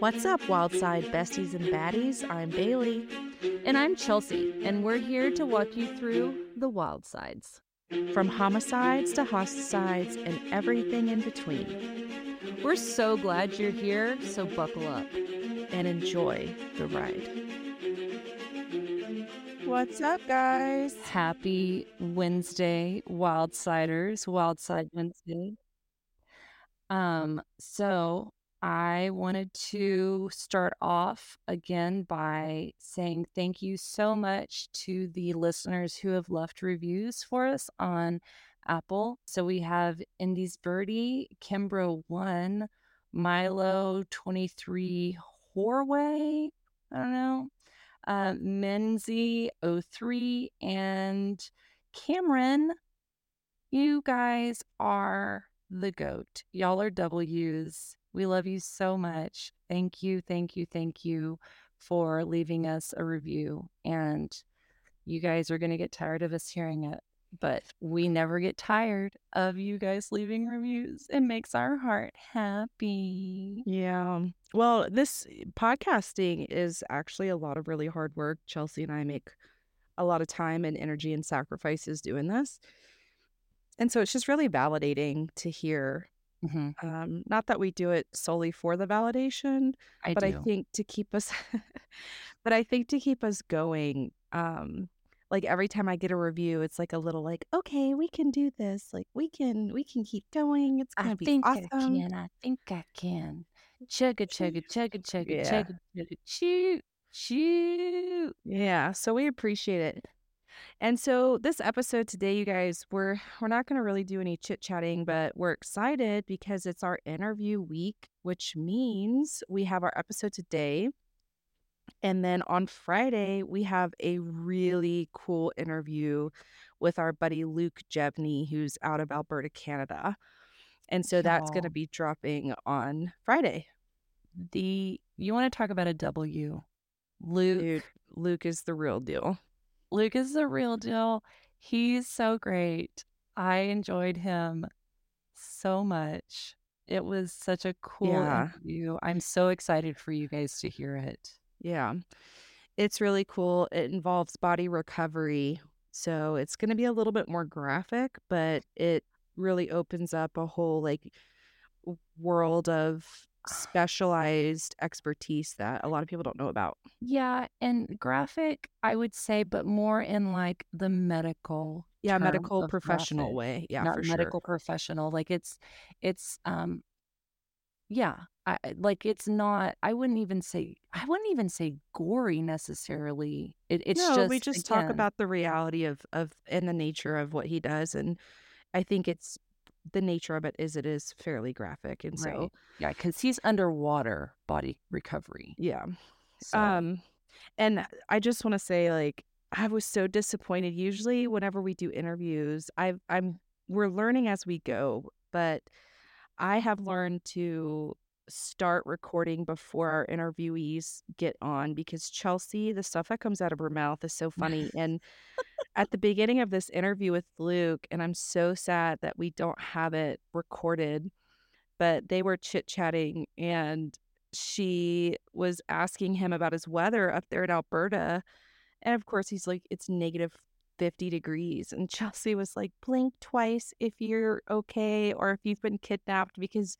What's up, Wildcide besties and baddies? I'm Bailey. And I'm Chelsea, and we're here to walk you through the wild sides. From homicides to hosticides and everything in between. We're so glad you're here, so buckle up and enjoy the ride. What's up, guys? Happy Wednesday, Wildciders, Wildcide Wednesday. Um, so I wanted to start off again by saying thank you so much to the listeners who have left reviews for us on Apple. So we have Indies Birdie, Kimbro One, Milo 23 Horway, I don't know, uh, Menzie 03, and Cameron. You guys are the goat. Y'all are W's. We love you so much. Thank you, thank you, thank you for leaving us a review. And you guys are going to get tired of us hearing it, but we never get tired of you guys leaving reviews. It makes our heart happy. Yeah. Well, this eh, podcasting is actually a lot of really hard work. Chelsea and I make a lot of time and energy and sacrifices doing this. And so it's just really validating to hear Mm-hmm. Um, not that we do it solely for the validation, I but I think to keep us, but I think to keep us going. Um, like every time I get a review, it's like a little like, okay, we can do this. Like we can, we can keep going. It's gonna be. I think I awesome. can. I think I can. Chugga, chugga, chugga, chugga, Yeah. chugga, chugga, shoot, shoot. Yeah, so we appreciate it. And so this episode today, you guys, we're we're not going to really do any chit chatting, but we're excited because it's our interview week, which means we have our episode today. And then on Friday, we have a really cool interview with our buddy Luke Jevney, who's out of Alberta, Canada. And so that's going to be dropping on Friday. The you want to talk about a W? Luke. Dude, Luke is the real deal. Luke is the real deal. He's so great. I enjoyed him so much. It was such a cool Yeah. interview. I'm so excited for you guys to hear it. Yeah. It's really cool. It involves body recovery. So it's going to be a little bit more graphic, but it really opens up a whole like world of specialized expertise that a lot of people don't know about. Yeah, and graphic, I would say, but more in like the medical, Yeah, medical professional graphic, way. Yeah, not for medical professional. Like it's, it's, um, yeah, I like it's not. I wouldn't even say. I wouldn't even say gory necessarily. It, it's No, just we just talk about the reality of of and the nature of what he does and I think it's the nature of it is it is fairly graphic and so right. Yeah, because he's underwater body recovery. yeah. So Um, and I just want to say, like, I was so disappointed. Usually, whenever we do interviews, I, I'm we're learning as we go, but I have learned to start recording before our interviewees get on because Chelsea, the stuff that comes out of her mouth is so funny. And at the beginning of this interview with Luke, and I'm so sad that we don't have it recorded, but they were chit chatting and she was asking him about his weather up there in Alberta. And of course, he's like, it's negative 50 degrees. And Chelsea was like, blink twice if you're okay or if you've been kidnapped because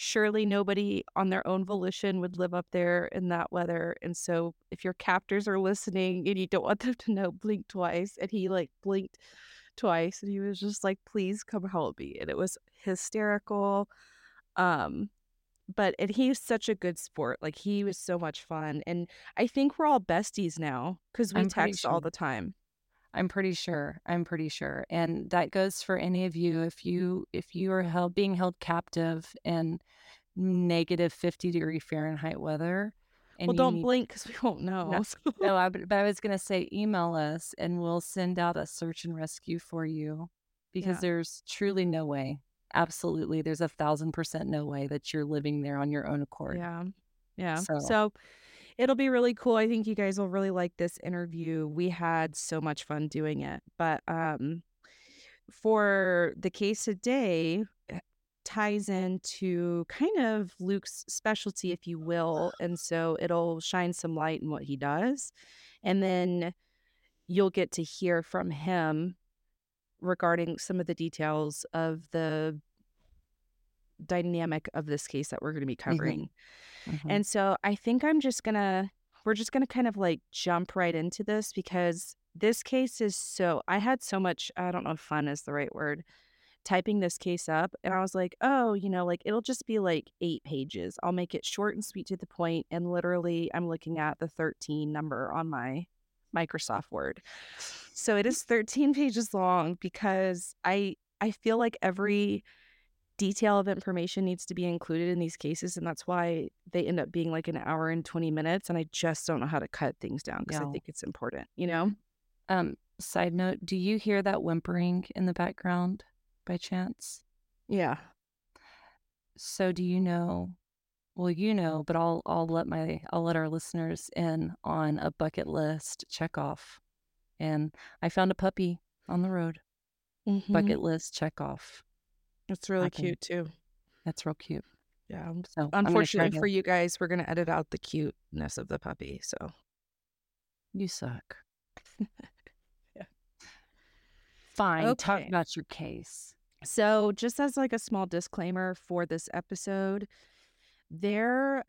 surely nobody on their own volition would live up there in that weather. And so if your captors are listening and you don't want them to know, blink twice. And he like blinked twice and he was just like, please come help me. And it was hysterical. Um, but and he's such a good sport. Like he was so much fun. And I think we're all besties now because we I'm text all the time. I'm pretty sure. I'm pretty sure. And that goes for any of you if you if you are held being held captive in negative 50 degree Fahrenheit weather and well, don't need blink because we won't know. no, I, but I was going to say email us and we'll send out a search and rescue for you because Yeah. there's truly no way. Absolutely. There's a thousand percent no way that you're living there on your own accord. yeah. Yeah. So- so it'll be really cool. I think you guys will really like this interview. We had so much fun doing it. But um for the case today, ties into kind of Luke's specialty, if you will. And so it'll shine some light in what he does. And then you'll get to hear from him regarding some of the details of the dynamic of this case that we're going to be Mm-hmm. Mhm. And so I think I'm just going to, we're just going to kind of like jump right into this because this case is so, I had so much, I don't know if fun is the right word, typing this case up. And I was like, oh, you know, like it'll just be like eight pages. I'll make it short and sweet to the point, And literally, I'm looking at the 13 number on my Microsoft Word. So it is 13 pages long because I, I feel like every detail of information needs to be included in these cases and that's why they end up being like an hour and 20 minutes and i just don't know how to cut things down because Yeah. i think it's important you know Um, side note, do you hear that whimpering in the background by chance? yeah So do you know well you know, but I'll I'll let my I'll let our listeners in on a bucket list check off. And I found a puppy on the road. Mhm. Bucket list check off. It's really happened. cute too That's real cute. yeah So unfortunately to- for you guys we're gonna edit out the cuteness of the puppy so you suck. Yeah. Fine. Talk Okay. about your case. So, just as like a small disclaimer for this episode, there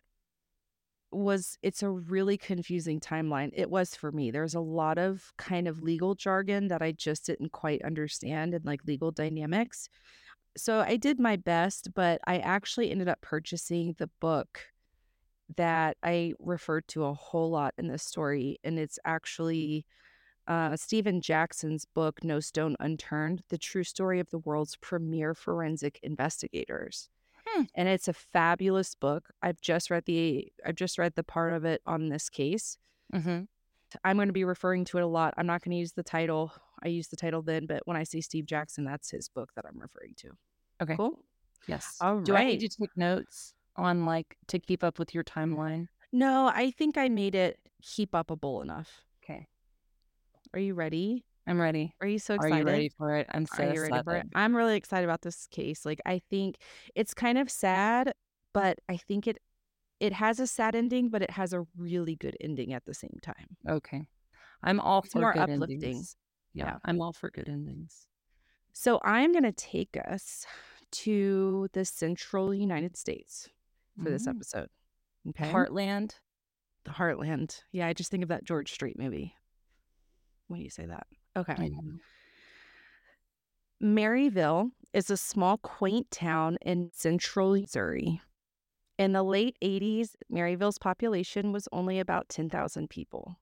was it's a really confusing timeline. It was for me. There's a lot of kind of legal jargon that I just didn't quite understand and like legal dynamics. So, I did my best, but I actually ended up purchasing the book that I referred to a whole lot in this story and it's actually uh, Stephen Jackson's book, No Stone Unturned The True Story of the World's Premier Forensic Investigators. Hmm. And it's a fabulous book. I've just read the I've just read the part of it on this case. Mm-hmm. I'm going to be referring to it a lot. I'm not going to use the title. I used the title then, but when I see Steve Jackson, that's his book that I'm referring to. Okay. Cool. Yes. All Do I need to take notes on like to keep up with your timeline? No, I think I made it keep upable enough. Okay. Are you ready? I'm ready. Are you so excited? Are you ready for it? I'm so Are you ready for it? excited. I'm really excited about this case. Like I think it's kind of sad, but I think it it has a sad ending, but it has a really good ending at the same time. Okay. I'm all It's for more uplifting. endings. Yeah, Yeah. I'm all for good endings. So I'm going to take us to the central United States for this Mm. episode. Okay. Heartland. the Heartland. Yeah, I just think of that George Strait movie when you say that. Okay. Maryville is a small, quaint town in central Missouri. In the late 80s, Maryville's population was only about 10,000 people.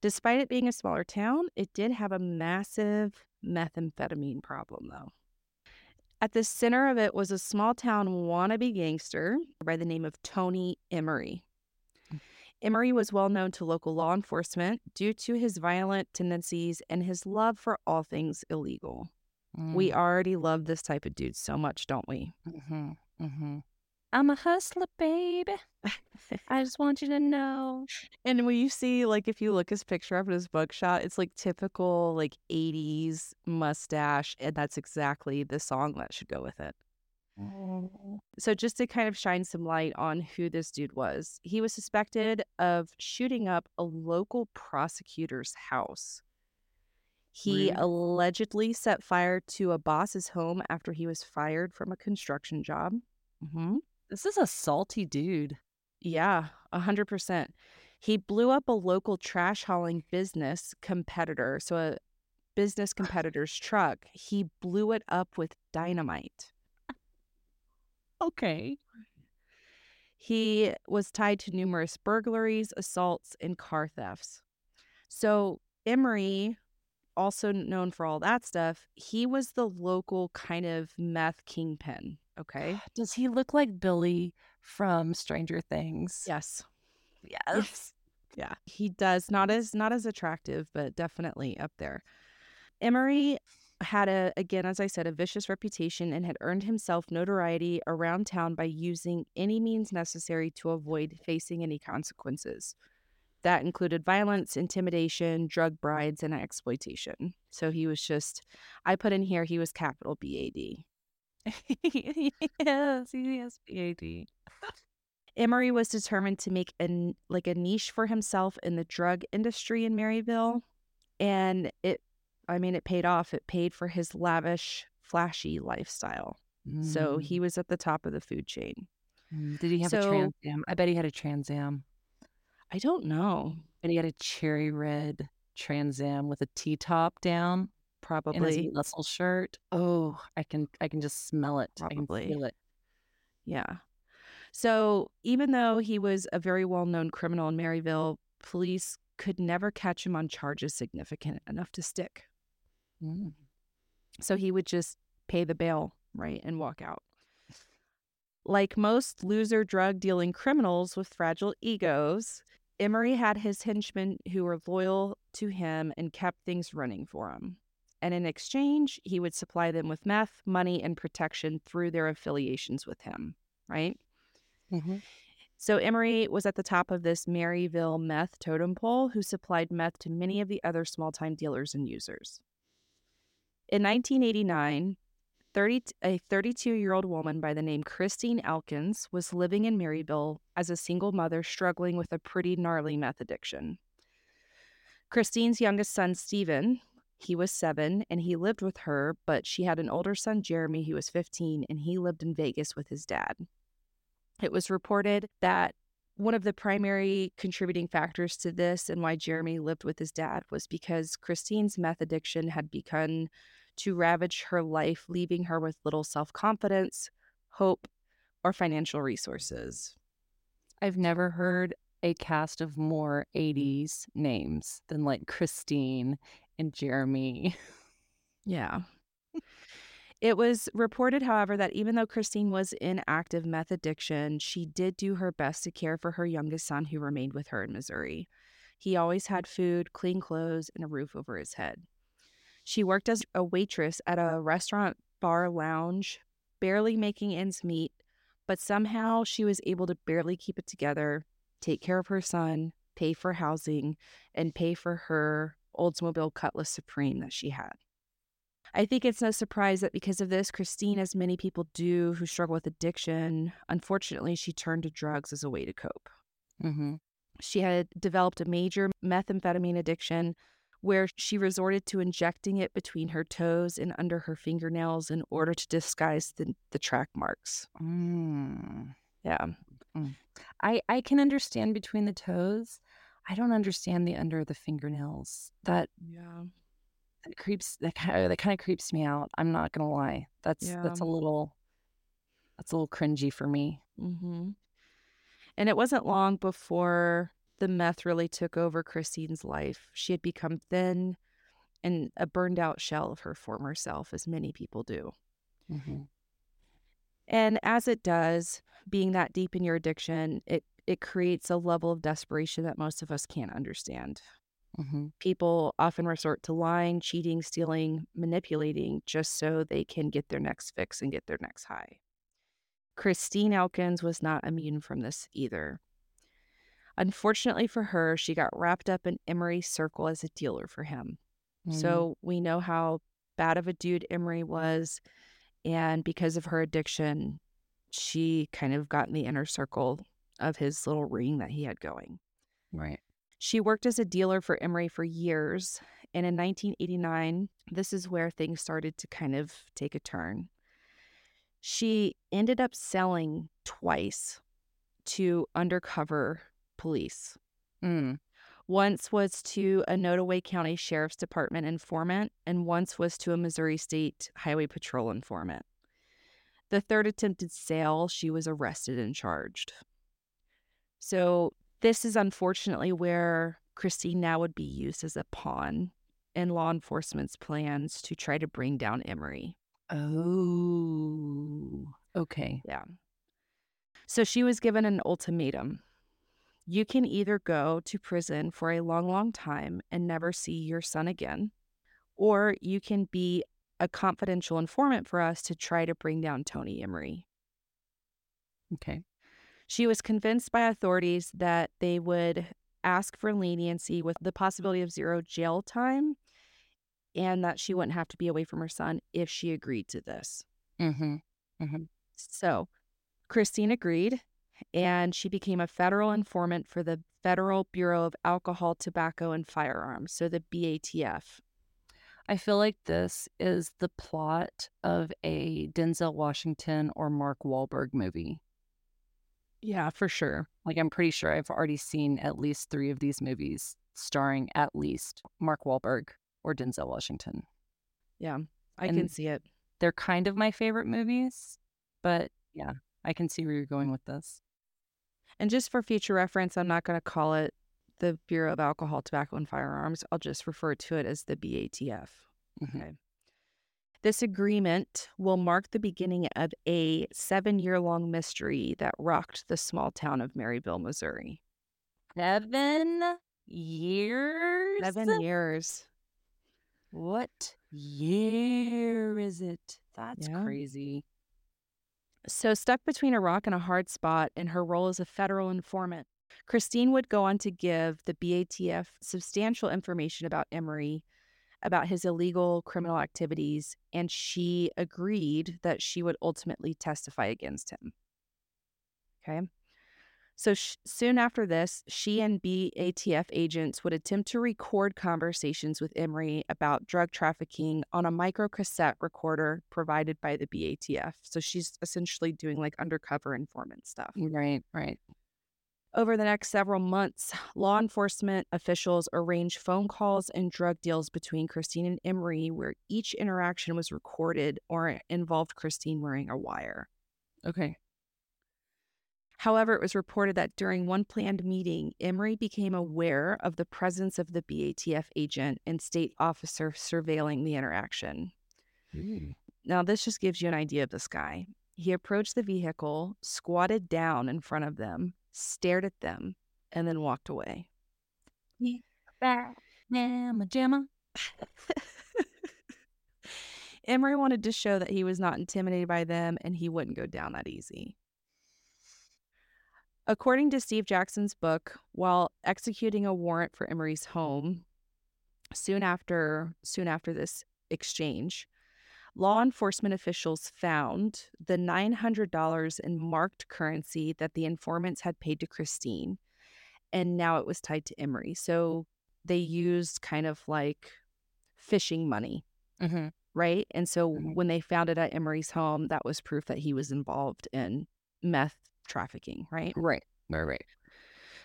Despite it being a smaller town, it did have a massive methamphetamine problem, though. At the center of it was a small town wannabe gangster by the name of Tony Emery. Emery was well known to local law enforcement due to his violent tendencies and his love for all things illegal. We already love this type of dude so much, don't we? Mm-hmm. Mm-hmm. I'm a hustler, baby. I just want you to know. And when you see, like, if you look his picture up in his mugshot, it's like typical, like, 80s mustache. And that's exactly the song that should go with it. So, just to kind of shine some light on who this dude was, he was suspected of shooting up a local prosecutor's house. He Rude. allegedly set fire to a boss's home after he was fired from a construction job. hmm This is a salty dude. Yeah, a hundred percent. He blew up a local trash hauling business competitor, so a business competitor's truck. He blew it up with dynamite. Okay. He was tied to numerous burglaries, assaults, and car thefts. So Emery, also known for all that stuff, he was the local kind of meth kingpin. Okay. Does he look like Billy from Stranger Things? Yes. Yes. Yeah, he does. Not as not as attractive, but definitely up there. Emery had a again, as I said, a vicious reputation and had earned himself notoriety around town by using any means necessary to avoid facing any consequences. That included violence, intimidation, drug brides, and exploitation. So he was just I put in here he was capital BAD. yes, yes, PAD. Emery was determined to make a like a niche for himself in the drug industry in Maryville, and it, I mean, it paid off. It paid for his lavish, flashy lifestyle. Mm. So he was at the top of the food chain. Mm. Did he have so, a Trans Am? I bet he had a Trans Am. I don't know. And he had a cherry red Trans Am with a T top down, probably muscle shirt. Oh, I can I can just smell it. Probably. I can feel it. Yeah. So even though he was a very well known criminal in Maryville, police could never catch him on charges significant enough to stick. Mm. So he would just pay the bail, right, and walk out. Like most loser drug dealing criminals with fragile egos, Emery had his henchmen who were loyal to him and kept things running for him. And in exchange, he would supply them with meth, money, and protection through their affiliations with him, right? Mm-hmm. So Emery was at the top of this Maryville meth totem pole who supplied meth to many of the other small time dealers and users. In 1989, 30, a 32 year old woman by the name Christine Elkins was living in Maryville as a single mother struggling with a pretty gnarly meth addiction. Christine's youngest son, Stephen, he was seven and he lived with her, but she had an older son, Jeremy, who was 15, and he lived in Vegas with his dad. It was reported that one of the primary contributing factors to this and why Jeremy lived with his dad was because Christine's meth addiction had begun to ravage her life, leaving her with little self confidence, hope, or financial resources. I've never heard a cast of more 80s names than like Christine and Jeremy. Yeah. It was reported, however, that even though Christine was in active meth addiction, she did do her best to care for her youngest son who remained with her in Missouri. He always had food, clean clothes, and a roof over his head. She worked as a waitress at a restaurant bar lounge, barely making ends meet, but somehow she was able to barely keep it together, take care of her son, pay for housing, and pay for her Oldsmobile Cutlass Supreme that she had. I think it's no surprise that because of this, Christine, as many people do who struggle with addiction, unfortunately, she turned to drugs as a way to cope. Mm-hmm. She had developed a major methamphetamine addiction where she resorted to injecting it between her toes and under her fingernails in order to disguise the, the track marks. Mm. Yeah. Mm. I, I can understand between the toes. I don't understand the under the fingernails. That yeah that creeps that kind of, that kind of creeps me out. I'm not gonna lie. That's yeah. that's a little that's a little cringy for me. Mm-hmm. And it wasn't long before the meth really took over Christine's life. She had become thin and a burned out shell of her former self, as many people do. Mm-hmm. And as it does, being that deep in your addiction, it it creates a level of desperation that most of us can't understand. Mm-hmm. People often resort to lying, cheating, stealing, manipulating just so they can get their next fix and get their next high. Christine Elkins was not immune from this either. Unfortunately for her, she got wrapped up in Emery's circle as a dealer for him. Mm-hmm. So we know how bad of a dude Emery was. And because of her addiction, she kind of got in the inner circle of his little ring that he had going. Right. She worked as a dealer for Emery for years. And in 1989, this is where things started to kind of take a turn. She ended up selling twice to undercover police. Mm. Once was to a Nodaway County Sheriff's Department informant, and once was to a Missouri State Highway Patrol informant. The third attempted sale, she was arrested and charged. So this is unfortunately where Christine now would be used as a pawn in law enforcement's plans to try to bring down Emery. Oh, okay. Yeah. So she was given an ultimatum. You can either go to prison for a long, long time and never see your son again, or you can be a confidential informant for us to try to bring down Tony Emery. Okay. She was convinced by authorities that they would ask for leniency with the possibility of zero jail time and that she wouldn't have to be away from her son if she agreed to this. Mm-hmm. Mhm. So Christine agreed, and she became a federal informant for the Federal Bureau of Alcohol, Tobacco, and Firearms, so the BATF. I feel like this is the plot of a Denzel Washington or Mark Wahlberg movie. Yeah, for sure. Like, I'm pretty sure I've already seen at least three of these movies starring at least Mark Wahlberg or Denzel Washington. Yeah, I can see it. They're kind of my favorite movies, but yeah, I can see where you're going with this. And just for future reference, I'm not going to call it the Bureau of Alcohol, Tobacco, and Firearms. I'll just refer to it as the BATF. Mhm. Okay. This agreement will mark the beginning of a seven year long mystery that rocked the small town of Maryville, Missouri. Seven years? Seven years. What year is it? That's Yeah. crazy. So, stuck between a rock and a hard spot in her role as a federal informant, Christine would go on to give the BATF substantial information about Emery, about his illegal criminal activities, and she agreed that she would ultimately testify against him. Okay. So, sh- soon after this, she and BATF agents would attempt to record conversations with Emery about drug trafficking on a microcassette recorder provided by the BATF. So, she's essentially doing like undercover informant stuff. Mm, right, right. Over the next several months, law enforcement officials arranged phone calls and drug deals between Christine and Emery, where each interaction was recorded or involved Christine wearing a wire. Okay. However, it was reported that during one planned meeting, Emery became aware of the presence of the BATF agent and state officer surveilling the interaction. Hmm. Now, this just gives you an idea of this guy. He approached the vehicle, squatted down in front of them, stared at them, and then walked away. Mamma jamma. Emery wanted to show that he was not intimidated by them and he wouldn't go down that easy. According to Steve Jackson's book, while executing a warrant for Emery's home, soon after soon after this exchange, law enforcement officials found the $900 in marked currency that the informants had paid to Christine, and now it was tied to Emery. So they used kind of like fishing money Mm-hmm. right? And so Mhm. when they found it at Emery's home, that was proof that he was involved in meth trafficking, right? Right, right, right.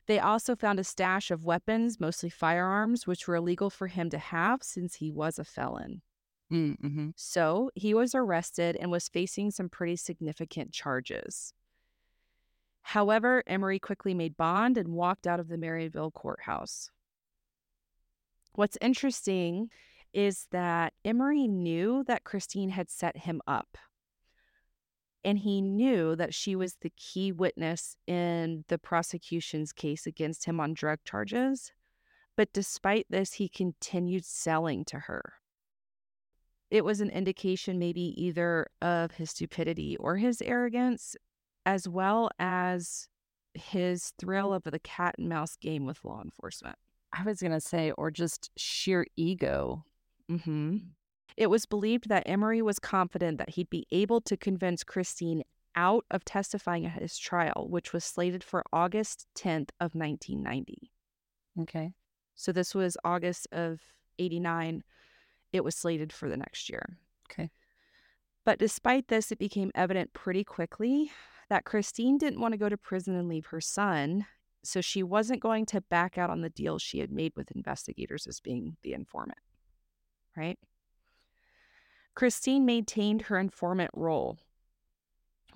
They also found a stash of weapons, mostly firearms, which were illegal for him to have since he was a felon. Mm-hmm. So he was arrested and was facing some pretty significant charges. However, Emery quickly made bond and walked out of the Maryville courthouse. What's interesting is that Emery knew that Christine had set him up. And he knew that she was the key witness in the prosecution's case against him on drug charges. But despite this, he continued selling to her. It was an indication, maybe either of his stupidity or his arrogance, as well as his thrill of the cat and mouse game with law enforcement. I was gonna say, or just sheer ego. hmm It was believed that Emery was confident that he'd be able to convince Christine out of testifying at his trial, which was slated for August 10th of 1990. Okay. So this was August of 89. It was slated for the next year. Okay. But despite this, it became evident pretty quickly that Christine didn't want to go to prison and leave her son. So she wasn't going to back out on the deal she had made with investigators as being the informant. Right? Christine maintained her informant role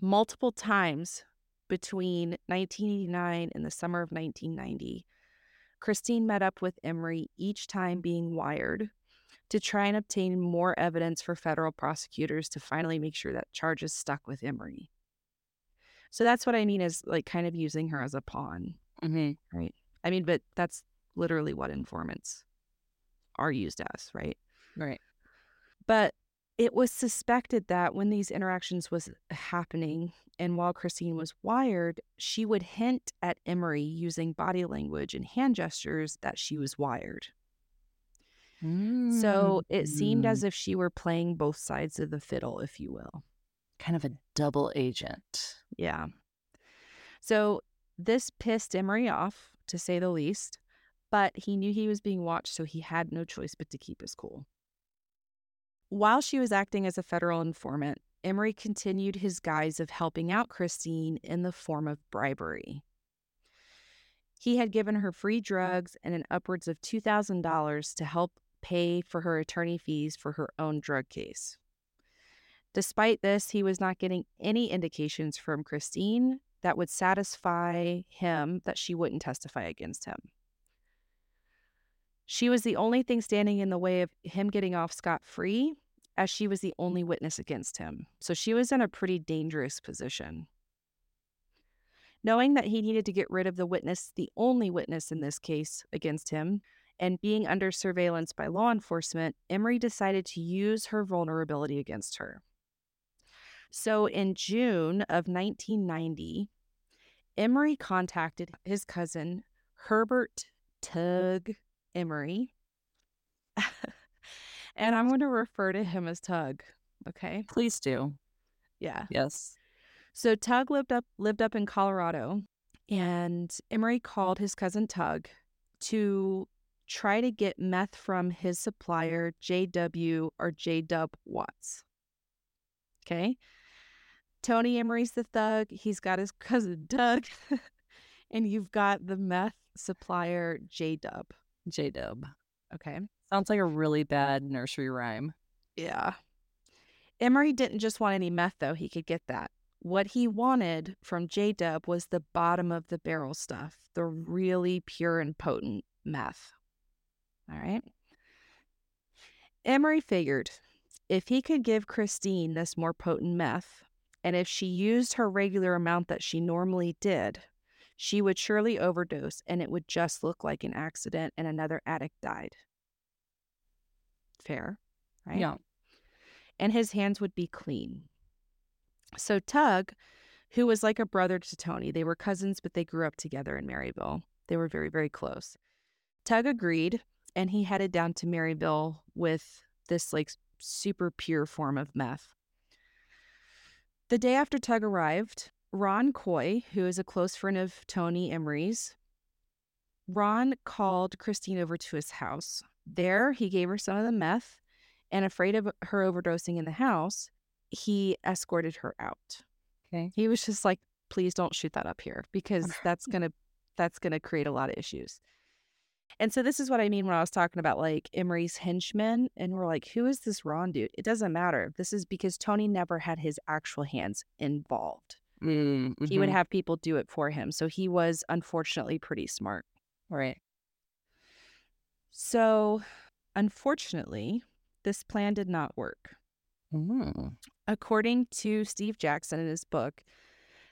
multiple times between 1989 and the summer of 1990. Christine met up with Emery each time being wired to try and obtain more evidence for federal prosecutors to finally make sure that charges stuck with Emery. So that's what I mean is like kind of using her as a pawn, Mm-hmm. right? I mean, but that's literally what informants are used as, right? Right. But it was suspected that when these interactions was happening and while Christine was wired, she would hint at Emery using body language and hand gestures that she was wired. So it seemed Mm. as if she were playing both sides of the fiddle, if you will. Kind of a double agent. Yeah. So this pissed Emery off, to say the least, but he knew he was being watched, so he had no choice but to keep his cool. While she was acting as a federal informant, Emery continued his guise of helping out Christine in the form of bribery. He had given her free drugs and an upwards of $2,000 to help pay for her attorney fees for her own drug case. Despite this, he was not getting any indications from Christine that would satisfy him that she wouldn't testify against him. She was the only thing standing in the way of him getting off scot free, as she was the mm. only witness against him. So she was in a pretty dangerous position. Knowing that he needed to get rid of the witness, the only witness in this case against him, and being under surveillance by law enforcement, Emery decided to use her vulnerability against her. So in June of 1990, Emery contacted his cousin, Herbert Tug Emery. and I'm going to refer to him as Tug. Okay. Please do. Yeah. Yes. So Tug lived up lived up in Colorado, and Emery called his cousin Tug to try to get meth from his supplier JW or JW Watts. Okay. Tony Emery's the thug. He's got his cousin Doug, and you've got the meth supplier J Dub. J Dub. Okay. Sounds like a really bad nursery rhyme. Yeah. Emery didn't just want any meth, though. He could get that. What he wanted from J Dub was the bottom of the barrel stuff, the really pure and potent meth. All right. Emery figured if he could give Christine this more potent meth, and if she used her regular amount that she normally did, she would surely overdose and it would just look like an accident and another addict died. Fair, right? Yeah. And his hands would be clean. So Tug, who was like a brother to Tony, they were cousins, but they grew up together in Maryville. They were very, very close. Tug agreed and he headed down to Maryville with this like super pure form of meth. The day after Tug arrived, Ron Coy, who is a close friend of Tony Emery's, Ron called Christine over to his house. There, he gave her some of the meth, and afraid of her overdosing in the house, he escorted her out. Okay. He was just like, please don't shoot that up here because that's going to that's going to create a lot of issues. And so this is what I mean when I was talking about like Emery's henchmen. And we're like, who is this Ron dude? It doesn't matter. This is because Tony never had his actual hands involved. Mm-hmm. He would have people do it for him. So he was unfortunately pretty smart. Right. So unfortunately, this plan did not work. Mm. According to Steve Jackson in his book,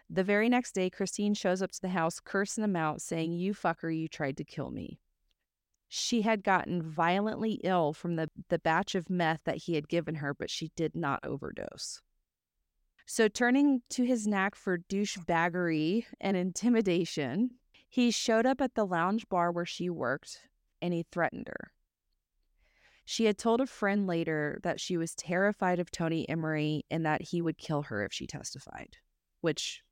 the very next day, Christine shows up to the house, cursing him out, saying, You fucker, you tried to kill me. She had gotten violently ill from the, the batch of meth that he had given her, but she did not overdose. So, turning to his knack for douchebaggery and intimidation, he showed up at the lounge bar where she worked and he threatened her. She had told a friend later that she was terrified of Tony Emery and that he would kill her if she testified, which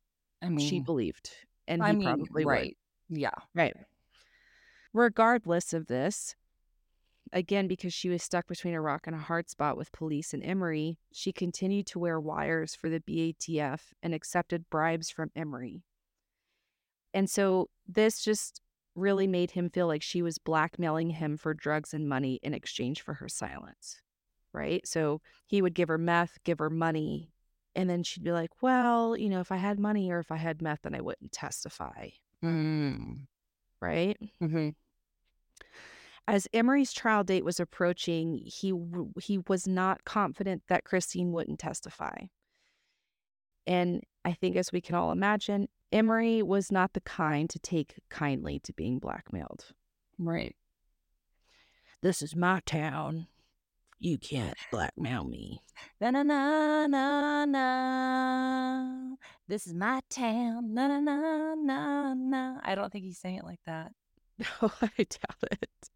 I mean, she believed. And I he mean, probably right. Yeah. Right. Regardless of this, again, because she was stuck between a rock and a hard spot with police and Emery, she continued to wear wires for the BATF and accepted bribes from Emery. And so this just really made him feel like she was blackmailing him for drugs and money in exchange for her silence. Right. So he would give her meth, give her money. And then she'd be like, well, you know, if I had money or if I had meth, then I wouldn't testify. Mm. Right. Mm-hmm. As Emery's trial date was approaching, he he was not confident that Christine wouldn't testify. And I think, as we can all imagine, Emery was not the kind to take kindly to being blackmailed. Right. This is my town. You can't blackmail me. Na na na na na. This is my town. Na na na na na. I don't think he's saying it like that. No, I doubt it.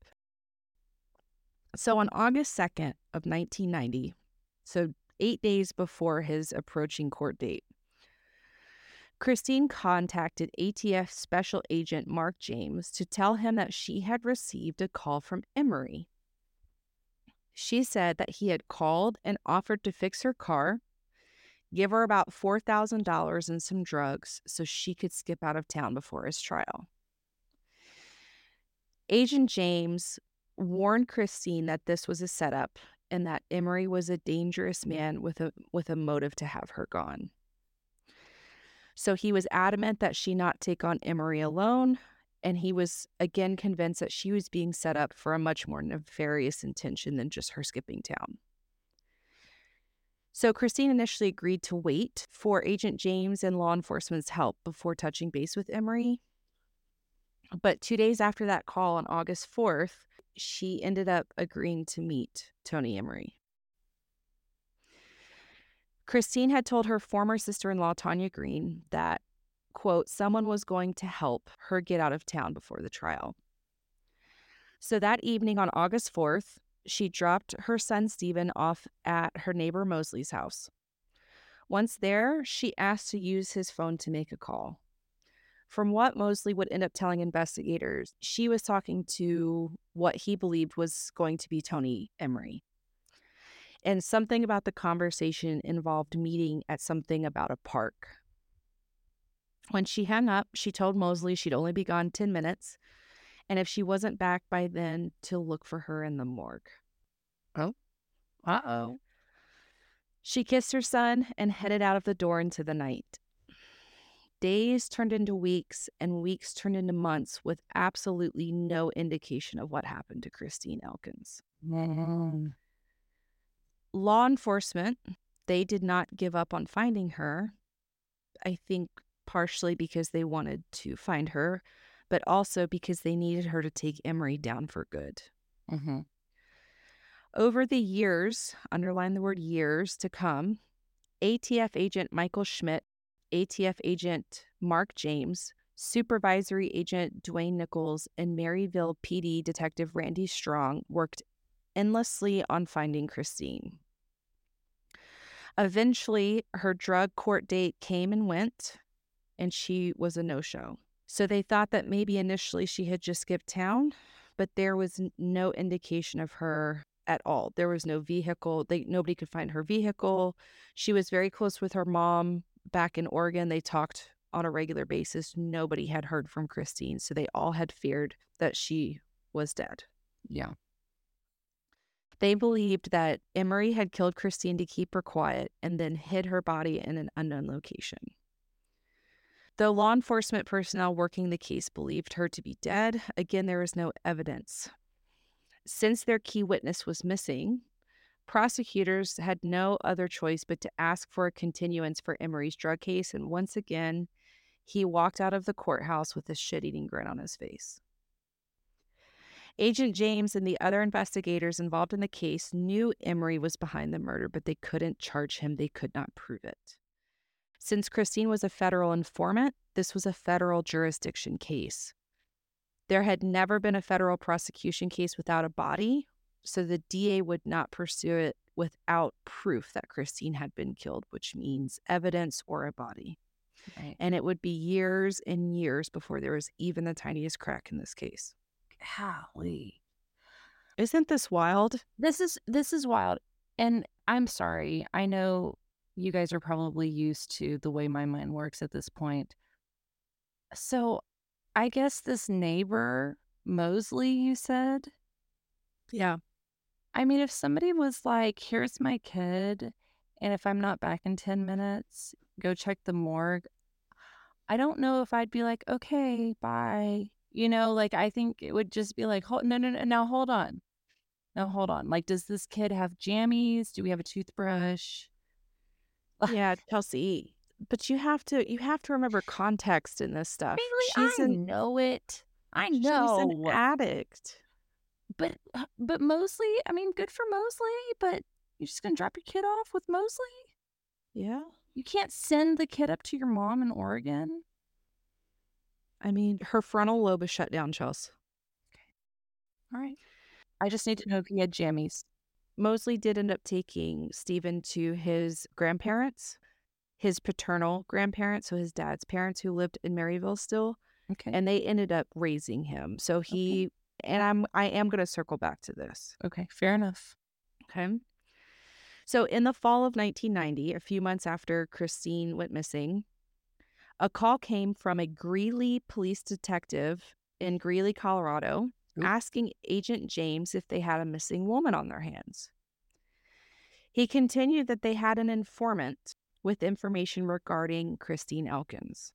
So on August 2nd of 1990, so eight days before his approaching court date. Christine contacted ATF Special Agent Mark James to tell him that she had received a call from Emery. She said that he had called and offered to fix her car, give her about $4,000 and some drugs so she could skip out of town before his trial. Agent James warned Christine that this was a setup and that Emery was a dangerous mm-hmm. man with a with a motive to have her gone. So he was adamant that she not take on Emery alone, and he was again convinced that she was being set up for a much more nefarious intention than just her skipping town. So Christine initially agreed to wait for Agent James and law enforcement's help before touching base with Emery. But two days after that call on August 4th, she ended up agreeing to meet Tony Emery. Christine had told her former sister in law, Tanya Green, that, quote, someone was going to help her get out of town before the trial. So that evening on August 4th, she dropped her son Stephen off at her neighbor Mosley's house. Once there, she asked to use his phone to make a call. From what Mosley would end up telling investigators, she was talking to what he believed was going to be Tony Emery. And something about the conversation involved meeting at something about a park. When she hung up, she told Mosley she'd only be gone 10 minutes, and if she wasn't back by then, to look for her in the morgue. Oh, uh oh. She kissed her son and headed out of the door into the night. Days turned into weeks, and weeks turned into months with absolutely no indication of what happened to Christine Elkins. Mm-hmm. Law enforcement, they did not give up on finding her. I think partially because they wanted to find her, but also because they needed her to take Emery down for good. Mm-hmm. Over the years, underline the word years to come, ATF agent Michael Schmidt ATF agent Mark James, supervisory agent Dwayne Nichols, and Maryville PD detective Randy Strong worked endlessly on finding Christine. Eventually, her drug court date came and went, and she was a no show. So they thought that maybe initially she had just skipped town, but there was no indication of her at all. There was no vehicle. They nobody could find her vehicle. She was very close with her mom back in Oregon, they talked on a regular basis. Nobody had heard from Christine, so they all had feared that she was dead. Yeah. They believed that Emery had killed Christine to keep her quiet and then hid her body in an unknown location. Though law enforcement personnel working the case believed her to be dead, again, there was no evidence. Since their key witness was missing, Prosecutors had no other choice but to ask for a continuance for Emery's drug case, and once again, he walked out of the courthouse with a shit eating grin on his face. Agent James and the other investigators involved in the case knew Emery was behind the murder, but they couldn't charge him. They could not prove it. Since Christine was a federal informant, this was a federal jurisdiction case. There had never been a federal prosecution case without a body so the DA would not pursue it without proof that Christine had been killed, which means evidence or a body. Right. And it would be years and years before there was even the tiniest crack in this case. Golly. Isn't this wild? This is this is wild. And I'm sorry. I know you guys are probably used to the way my mind works at this point. So I guess this neighbor, Mosley, you said? Yeah. I mean, if somebody was like, here's my kid, and if I'm not back in 10 minutes, go check the morgue, I don't know if I'd be like, okay, bye. You know, like, I think it would just be like, hold, no, no, no, now hold on. Now hold on. Like, does this kid have jammies? Do we have a toothbrush? Yeah, Chelsea. But you have to you have to remember context in this stuff. Really? She's I an, know it. I she's know. an addict. But uh, but Mosley, I mean, good for Mosley, but you're just gonna drop your kid off with Mosley? Yeah. You can't send the kid up to your mom in Oregon. I mean, her frontal lobe is shut down, Chels. Okay. All right. I just need to know if he had jammies. Mosley did end up taking Stephen to his grandparents, his paternal grandparents, so his dad's parents who lived in Maryville still, Okay. and they ended up raising him. So he and I'm I am going to circle back to this. okay. Fair enough. Okay. So, in the fall of 1990, a few months after Christine went missing, a call came from a Greeley police detective in Greeley, Colorado, Oop. asking Agent James if they had a missing woman on their hands. He continued that they had an informant with information regarding Christine Elkins.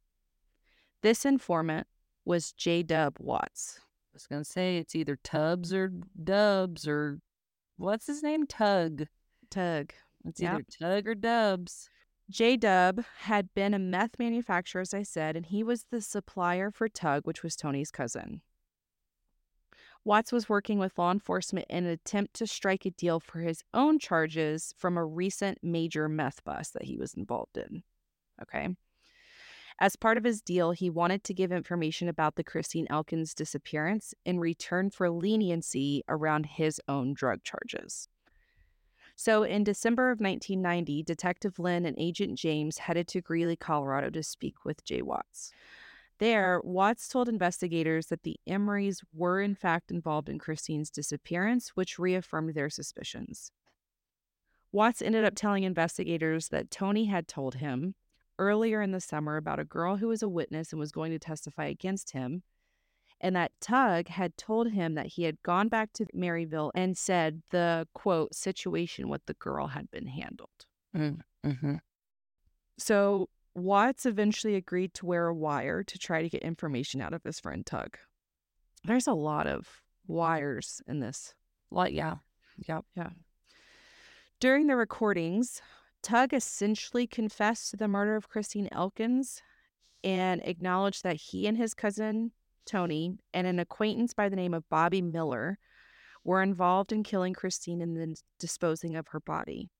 This informant was J. Dub Watts. I was gonna say it's either Tubbs or Dubs or what's his name? Tug. Tug. It's Yep. either Tug or Dubs. J Dub had been a meth manufacturer, as I said, and he was the supplier for Tug, which was Tony's cousin. Watts was working with law enforcement in an attempt to strike a deal for his own charges from a recent major meth bust that he was involved in. Okay. As part of his deal, he wanted to give information about the Christine Elkins disappearance in return for leniency around his own drug charges. So, in December of 1990, Detective Lynn and Agent James headed to Greeley, Colorado to speak with Jay Watts. There, Watts told investigators that the Emerys were in fact involved in Christine's disappearance, which reaffirmed their suspicions. Watts ended up telling investigators that Tony had told him earlier in the summer about a girl who was a witness and was going to testify against him, and that Tug had told him that he had gone back to Maryville and said the quote situation with the girl had been handled. Mm-hmm. So Watts eventually agreed to wear a wire to try to get information out of his friend Tug. There's a lot of wires in this. Like yeah. Yep. Yeah. During the recordings, Tug essentially confessed to the murder of Christine Elkins and acknowledged that he and his cousin Tony and an acquaintance by the name of Bobby Miller were involved in killing Christine and then disposing of her body.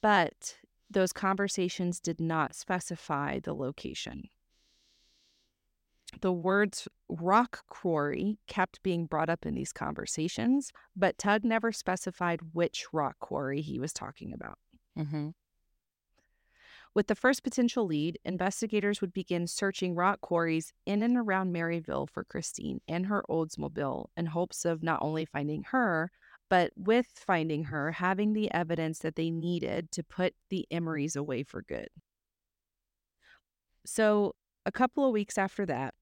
But those conversations did not specify the location. The words rock quarry kept being brought up in these conversations, but Tug never specified which rock quarry he was talking about. Mm-hmm. With the first potential lead, investigators would begin searching rock quarries in and around Maryville for Christine and her Oldsmobile in hopes of not only finding her, but with finding her, having the evidence that they needed to put the Emerys away for good. So, a couple of weeks after that,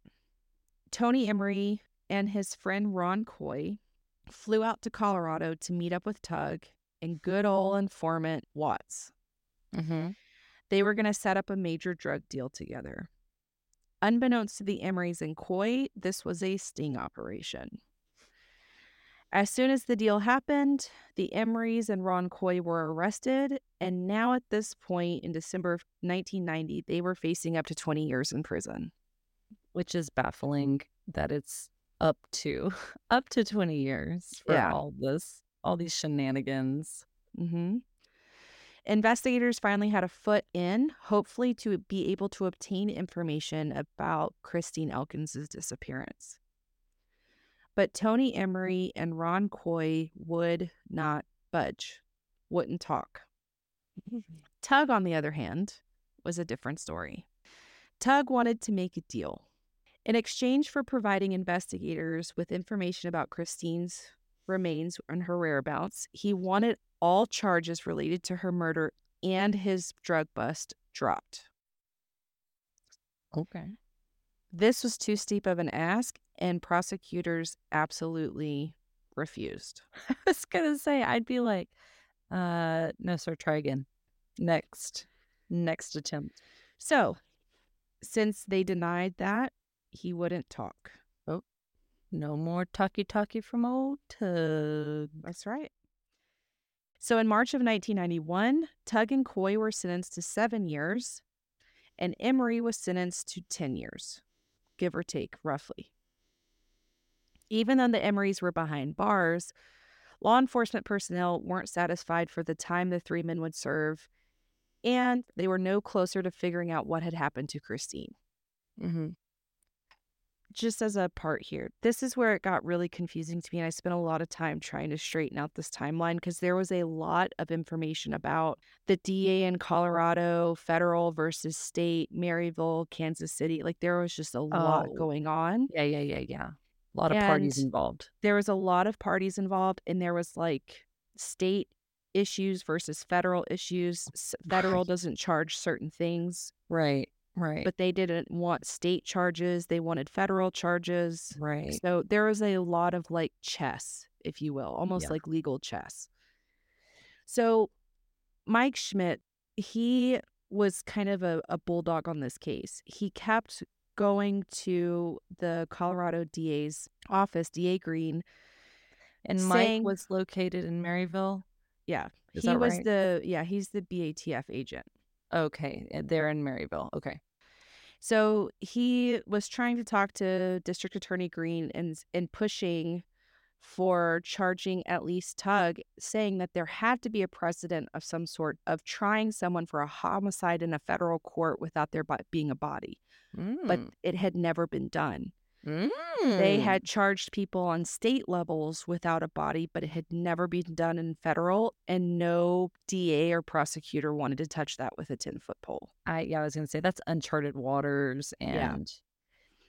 Tony Emery and his friend Ron Coy flew out to Colorado to meet up with Tug and good old informant Watts. Mm-hmm. They were going to set up a major drug deal together. Unbeknownst to the Emerys and Coy, this was a sting operation. As soon as the deal happened, the Emerys and Ron Coy were arrested, and now at this point in December of 1990, they were facing up to 20 years in prison. Which is baffling that it's up to up to 20 years for Yeah. all this, all these shenanigans. hmm Investigators finally had a foot in, hopefully to be able to obtain information about Christine Elkins' disappearance. But Tony Emery and Ron Coy would not budge, wouldn't talk. Tug, on the other hand, was a different story. Tug wanted to make a deal. In exchange for providing investigators with information about Christine's remains and her whereabouts, he wanted all charges related to her murder and his drug bust dropped. Okay. This was too steep of an ask, and prosecutors absolutely refused. I was gonna say I'd be like, uh, no, sir, try again. Next, next attempt. So, since they denied that, he wouldn't talk. No more talkie talkie from old Tug. That's right. So, in March of 1991, Tug and Coy were sentenced to seven years, and Emery was sentenced to 10 years, give or take, roughly. Even though the Emerys were behind bars, law enforcement personnel weren't satisfied for the time the three men would serve, and they were no closer to figuring out what had happened to Christine. Mm-hmm. Just as a part here, this is where it got really confusing to me. And I spent a lot of time trying to straighten out this timeline because there was a lot of information about the DA in Colorado, federal versus state, Maryville, Kansas City. Like there was just a lot Oh, going on. yeah, yeah, yeah, yeah. A lot of parties involved. there was a lot of parties involved, and there was like state issues versus federal issues. Federal doesn't charge certain things, right, right, but they didn't want state charges. They wanted federal charges. right. So there was a lot of like chess, if you will, almost Yeah. like legal chess. So Mike Schmidt, he was kind of a, a bulldog on this case. He kept going to the Colorado DA's office, DA Green, And Mike was located in Maryville. yeah, Is he was right? the, yeah, he's the BATF agent. Okay, uh, they're in Maryville. Okay. So he was trying to talk to District Attorney Green and and pushing for charging at least Tug, saying that there had to be a precedent of some sort of trying someone for a homicide in a federal court without there being a body, but Mm. it had never been done. They Mm. had charged people on state levels without a body, but it had never been done in federal, and no DA or prosecutor wanted to touch that with a 10 foot pole. I yeah, I was gonna say that's uncharted waters, Yeah. and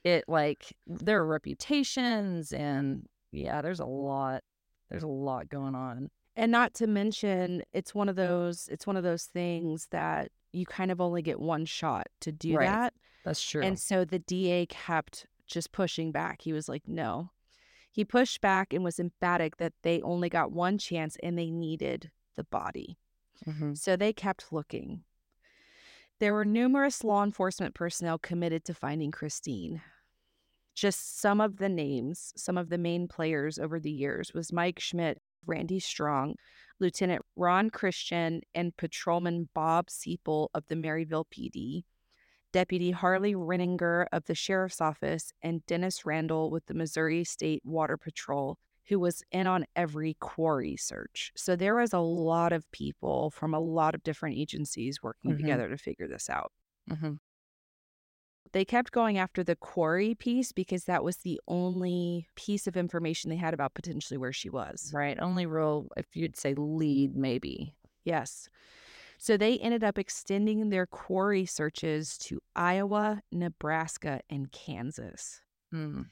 it like there are reputations, and yeah, there's a lot. There's a lot going on. And not to mention, it's one of those it's one of those things that you kind of only get one shot to do Right. that. That's true. And so the DA kept just pushing back. He was like, "No." He pushed back and was emphatic that they only got one chance and they needed the body. Mhm. So they kept looking. There were numerous law enforcement personnel committed to finding Christine. Just some of the names, some of the main players over the years was Mike Schmidt, Randy Strong, Lieutenant Ron Christian, and Patrolman Bob Seepel of the Maryville PD, Deputy Harley Renninger of the Sheriff's Office, and Dennis Randall with the Missouri State Water Patrol, who was in on every quarry search. So there was a lot of people from a lot of different agencies working Mhm. together to figure this out. Mhm. They kept going after the quarry piece because that was the only piece of information they had about potentially where she was. Right. Only real, if you'd say lead, maybe. Yes. So they ended up extending their quarry searches to Iowa, Nebraska, and Kansas. Mm.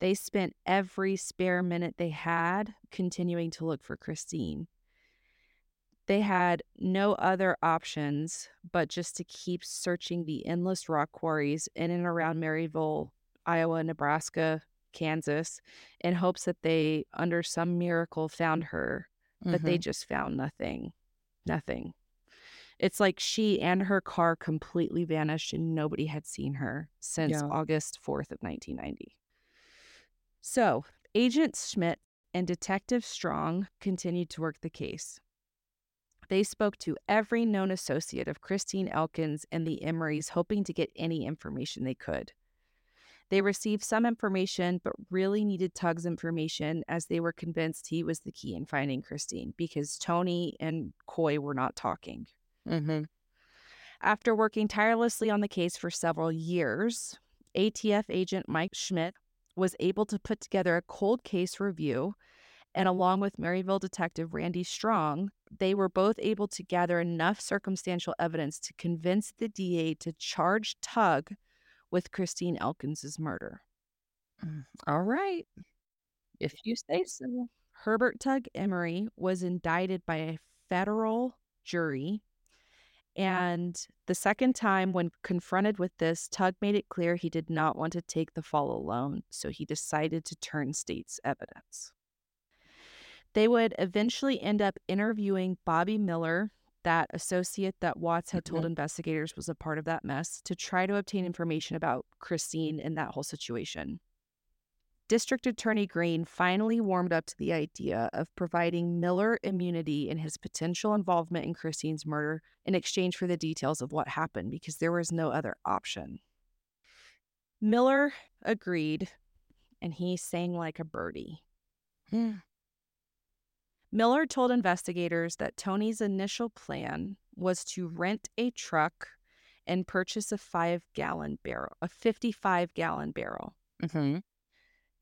They spent every spare minute they had continuing to look for Christine. They had no other options but just to keep searching the endless rock quarries in and around Maryville, Iowa, Nebraska, Kansas, in hopes that they, under some miracle, found her. But they Mhm. just found nothing. Nothing. It's like she and her car completely vanished and nobody had seen her since Yeah. August 4th of 1990. So, Agent Schmidt and Detective Strong continued to work the case. They spoke to every known associate of Christine Elkins and the Emerys, hoping to get any information they could. They received some information, but really needed Tug's information as they were convinced he was the key in finding Christine because Tony and Coy were not talking. Mhm. After working tirelessly on the case for several years, ATF agent Mike Schmidt was able to put together a cold case review. And along with Maryville detective Randy Strong, they were both able to gather enough circumstantial evidence to convince the DA to charge Tug with Christine Elkins's murder. Mm. All right. If you say so. Herbert Tug Emery was indicted by a federal jury. And the second time, when confronted with this, Tug made it clear he did not want to take the fall alone, so he decided to turn state's evidence. They would eventually end up interviewing Bobby Miller, that associate that Watts had told Mhm. investigators was a part of that mess, to try to obtain information about Christine and that whole situation. District Attorney Green finally warmed up to the idea of providing Miller immunity in his potential involvement in Christine's murder in exchange for the details of what happened because there was no other option. Miller agreed and he sang like a birdie. Hmm. Miller told investigators that Tony's initial plan was to rent a truck and purchase a five gallon barrel, a 55 gallon barrel. Mm-hmm.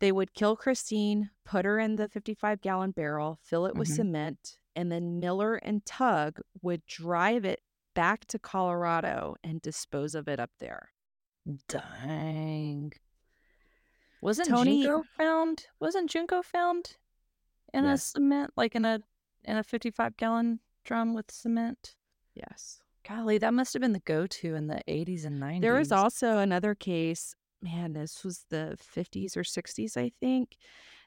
They would kill Christine, put her in the 55 gallon barrel, fill it with Mhm. cement, and then Miller and Tug would drive it back to Colorado and dispose of it up there. Dang. Wasn't Tony- Junko found? Wasn't Junko found in a cement, like in a in a fifty-five gallon drum with cement? Yes. Golly, that must have been the go-to in the eighties and nineties. There was also another case, man, this was the 50s or 60s, I think,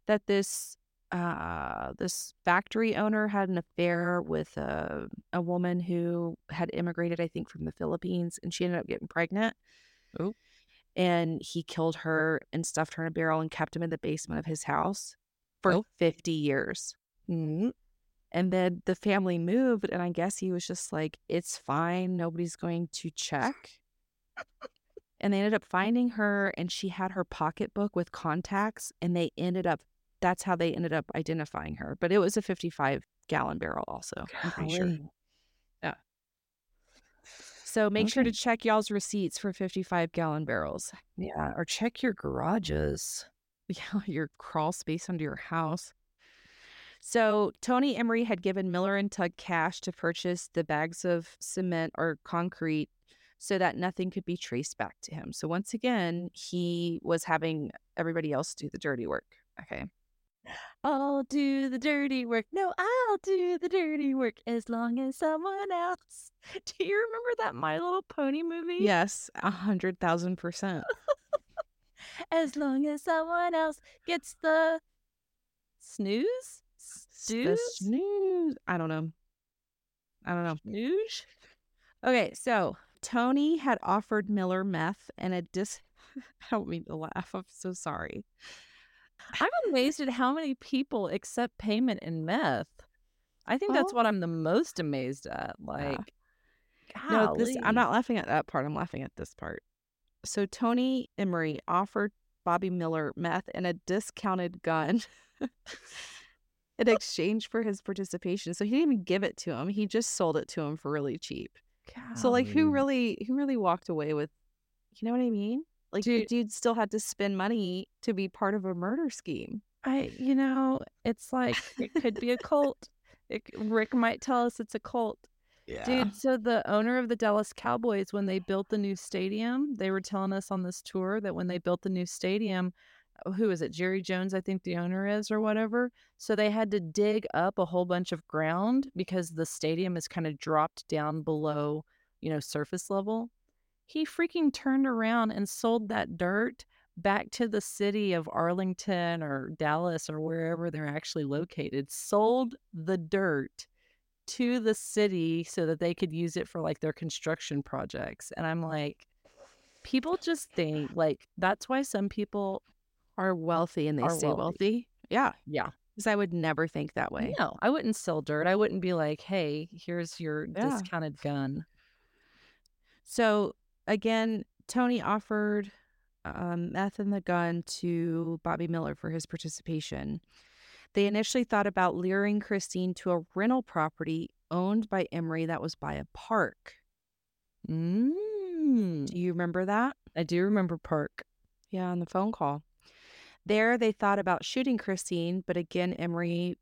that this uh this factory owner had an affair with a a woman who had immigrated, I think, from the Philippines, and she ended up getting pregnant. Oh. And he killed her and stuffed her in a barrel and kept him in the basement of his house for Oh. 50 years. Mm, And then the family moved, and I guess he was just like, it's fine. Nobody's going to check. And they ended up mm. finding her, and she had her pocketbook with contacts, and they ended up, that's how they ended up identifying her. But it was a 55 gallon barrel, also. I'm pretty sure. golly. So make sure to check y'all's receipts for 55 gallon barrels. Yeah, or check your garages. Yeah, your crawl space under your house. So Tony Emery had given Miller and Tug cash to purchase the bags of cement or concrete so that nothing could be traced back to him. So once again, he was having everybody else do the dirty work. Okay. I'll do the dirty work. No, I'll do the dirty work as long as someone else. Do you remember that My Little Pony movie? Yes, a hundred thousand percent. As long as someone else gets the snooze? Snooze? snooze. I don't know. I don't know. Snooze? Okay, so Tony had offered Miller meth and a dis. I don't mean to laugh. I'm so sorry. I'm amazed at how many people accept payment in meth. I think that's Well- what I'm the most amazed at. Like, No, this I'm not laughing at that part. I'm laughing at this part. So Tony Emery offered Bobby Miller meth and a discounted gun in exchange for his participation. So he didn't even give it to him. He just sold it to him for really cheap. So like who really who really walked away with you know what I mean? Like the Dude- dude still had to spend money to be part of a murder scheme. I, you know, it's like it could be a cult. It, Rick might tell us it's a cult. Yeah. Dude, so the owner of the Dallas Cowboys, when they built the new stadium, they were telling us on this tour that when they built the new stadium, who is it? Jerry Jones, I think the owner is, or whatever. So they had to dig up a whole bunch of ground because the stadium is kind of dropped down below, you know, surface level. He freaking turned around and sold that dirt back to the city of Arlington or Dallas or wherever they're actually located. Sold the dirt to the city so that they could use it for like their construction projects. And I'm like, people just think like that's why some people, Are wealthy and they stay wealthy. wealthy. Yeah. yeah, Because I would never think that way. no, I wouldn't sell dirt. I wouldn't be like, hey, here's your Yeah. discounted gun. So again, Tony offered um, meth and the gun to Bobby Miller for his participation. They initially thought about luring Christine to a rental property owned by Emery that was by a park. Mm. Do you remember that? I do remember Park. Yeah, on the phone call. There, they thought about shooting Christine, but again, Emery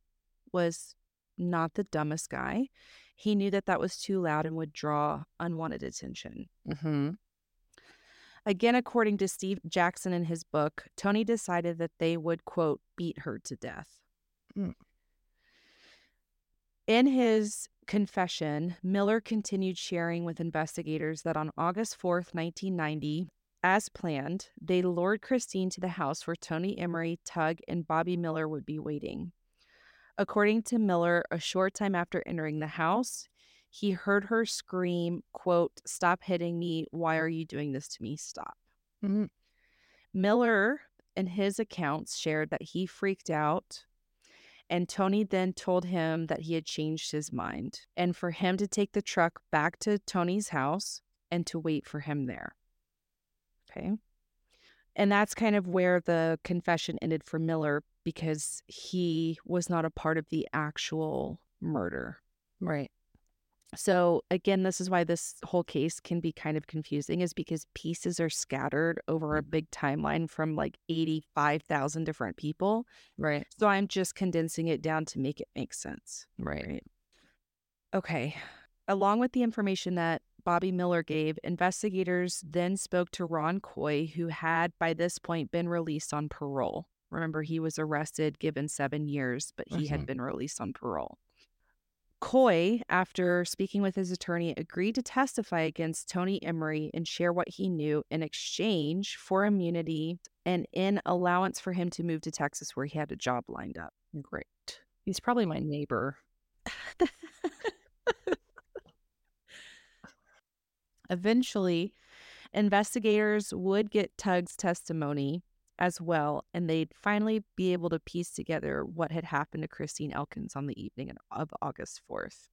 was not the dumbest guy. He knew that that was too loud and would draw unwanted attention. Mm-hmm. Again, according to Steve Jackson in his book, Tony decided that they would, quote, beat her to death. Mm. In his confession, Miller continued sharing with investigators that on August 4th, 1990, as planned, they lured Christine to the house where Tony Emery, Tug, and Bobby Miller would be waiting. According to Miller, a short time after entering the house, he heard her scream, quote, Stop hitting me. Why are you doing this to me? Stop. Mm-hmm. Miller, in his accounts, shared that he freaked out. And Tony then told him that he had changed his mind and for him to take the truck back to Tony's house and to wait for him there. Okay. And that's kind of where the confession ended for Miller because he was not a part of the actual murder. Right. So, again, this is why this whole case can be kind of confusing, is because pieces are scattered over a mm-hmm. big timeline from like 85,000 different people. Right. So, I'm just condensing it down to make it make sense. Right. Right. Okay. Along with the information that Bobby Miller gave, investigators then spoke to Ron Coy, who had by this point been released on parole. Remember, he was arrested, given seven years, but he had Mhm. been released on parole. Coy, after speaking with his attorney, agreed to testify against Tony Emery and share what he knew in exchange for immunity and in allowance for him to move to Texas where he had a job lined up. Great. He's probably my neighbor. Eventually, investigators would get Tug's testimony as well, and they'd finally be able to piece together what had happened to Christine Elkins on the evening of August 4th.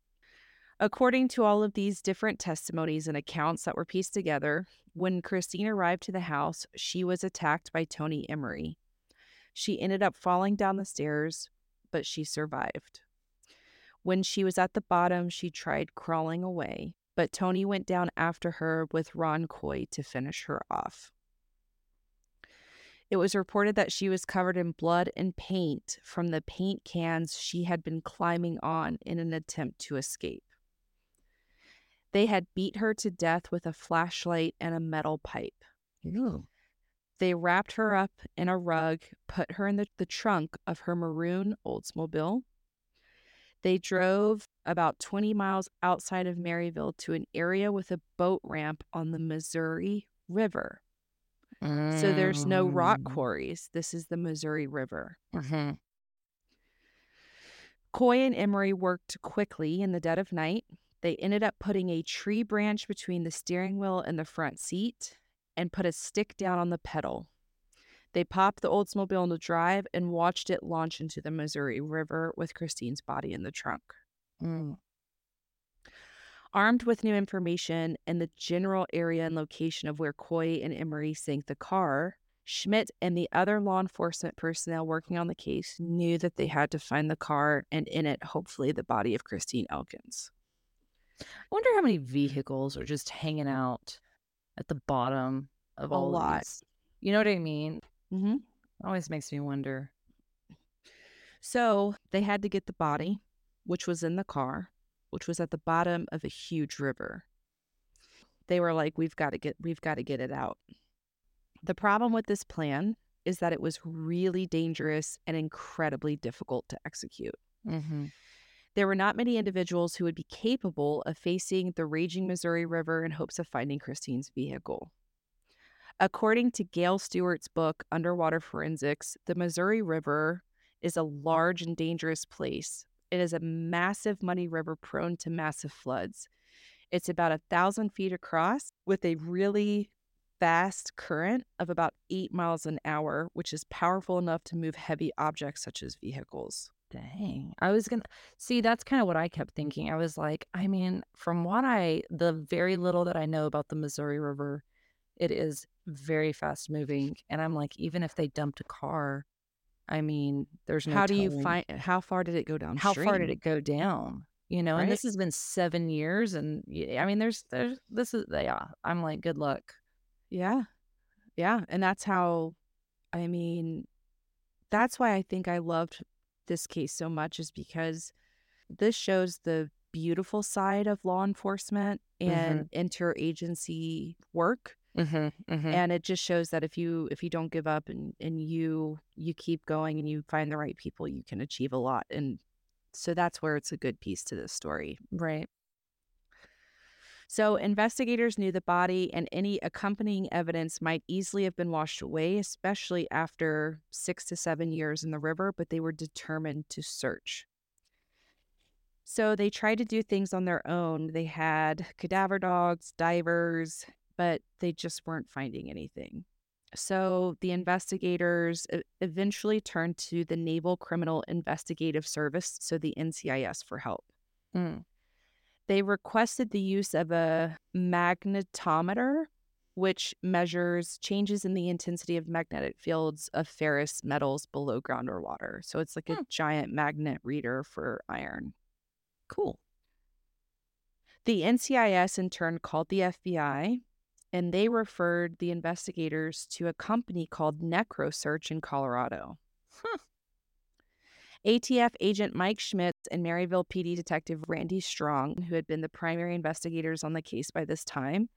According to all of these different testimonies and accounts that were pieced together, when Christine arrived to the house, she was attacked by Tony Emery. She ended up falling down the stairs, but she survived. When she was at the bottom, she tried crawling away, but Tony went down after her with Ron Coy to finish her off. It was reported that she was covered in blood and paint from the paint cans she had been climbing on in an attempt to escape. They had beat her to death with a flashlight and a metal pipe. Ew. They wrapped her up in a rug, put her in the, the trunk of her maroon Oldsmobile. They drove about 20 miles outside of Maryville to an area with a boat ramp on the Missouri River. So there's no rock Mm. quarries. This is the Missouri River. Mhm. Coy and Emery worked quickly in the dead of night. They ended up putting a tree branch between the steering wheel and the front seat and put a stick down on the pedal. They popped the Oldsmobile into drive and watched it launch into the Missouri River with Christine's body in the trunk. Mm. Armed with new information and the general area and location of where Coy and Emery sank the car, Schmidt and the other law enforcement personnel working on the case knew that they had to find the car and in it, hopefully, the body of Christine Elkins. I wonder how many vehicles are just hanging out at the bottom of A all lot. these. You know what I mean? Mm-hmm. Always makes me wonder. So they had to get the body, which was in the car, which was at the bottom of a huge river. They were like, "We've got to get, we've got to get it out." The problem with this plan is that it was really dangerous and incredibly difficult to execute. Mm-hmm. There were not many individuals who would be capable of facing the raging Missouri River in hopes of finding Christine's vehicle. According to Gail Stewart's book, Underwater Forensics, the Missouri River is a large and dangerous place. It is a massive muddy river prone to massive floods. It's about a thousand feet across with a really fast current of about eight miles an hour, which is powerful enough to move heavy objects such as vehicles. Dang. I was going to see, that's kind of what I kept thinking. I was like, I mean, from what I, the very little that I know about the Missouri River, it is very fast moving. And I'm like, even if they dumped a car, I mean, there's no how do you find how far did it go down? how far did it go down? You know, and this has been seven years, and I mean, there's, there's, this is, yeah. I'm like, good luck. Yeah. Yeah. And that's how, I mean, that's why I think I loved this case so much, is because this shows the beautiful side of law enforcement and mm-hmm. interagency work. Mm-hmm, mm-hmm. And it just shows that if you if you don't give up and, and you you keep going and you find the right people, you can achieve a lot. And so that's where it's a good piece to this story. right. So, investigators knew the body and any accompanying evidence might easily have been washed away, especially after six to seven years in the river, but they were determined to search. So, they tried to do things on their own. They had cadaver dogs, divers, but they just weren't finding anything. So, the investigators eventually turned to the Naval Criminal Investigative Service, so the NCIS, for help. Mm. They requested the use of a magnetometer, which measures changes in the intensity of magnetic fields of ferrous metals below ground or water. So it's like a Hmm. giant magnet reader for iron. Cool. The NCIS in turn called the FBI and they referred the investigators to a company called NecroSearch in Colorado. Huh. ATF agent Mike Schmitz and Maryville PD detective Randy Strong, who had been the primary investigators on the case by this time,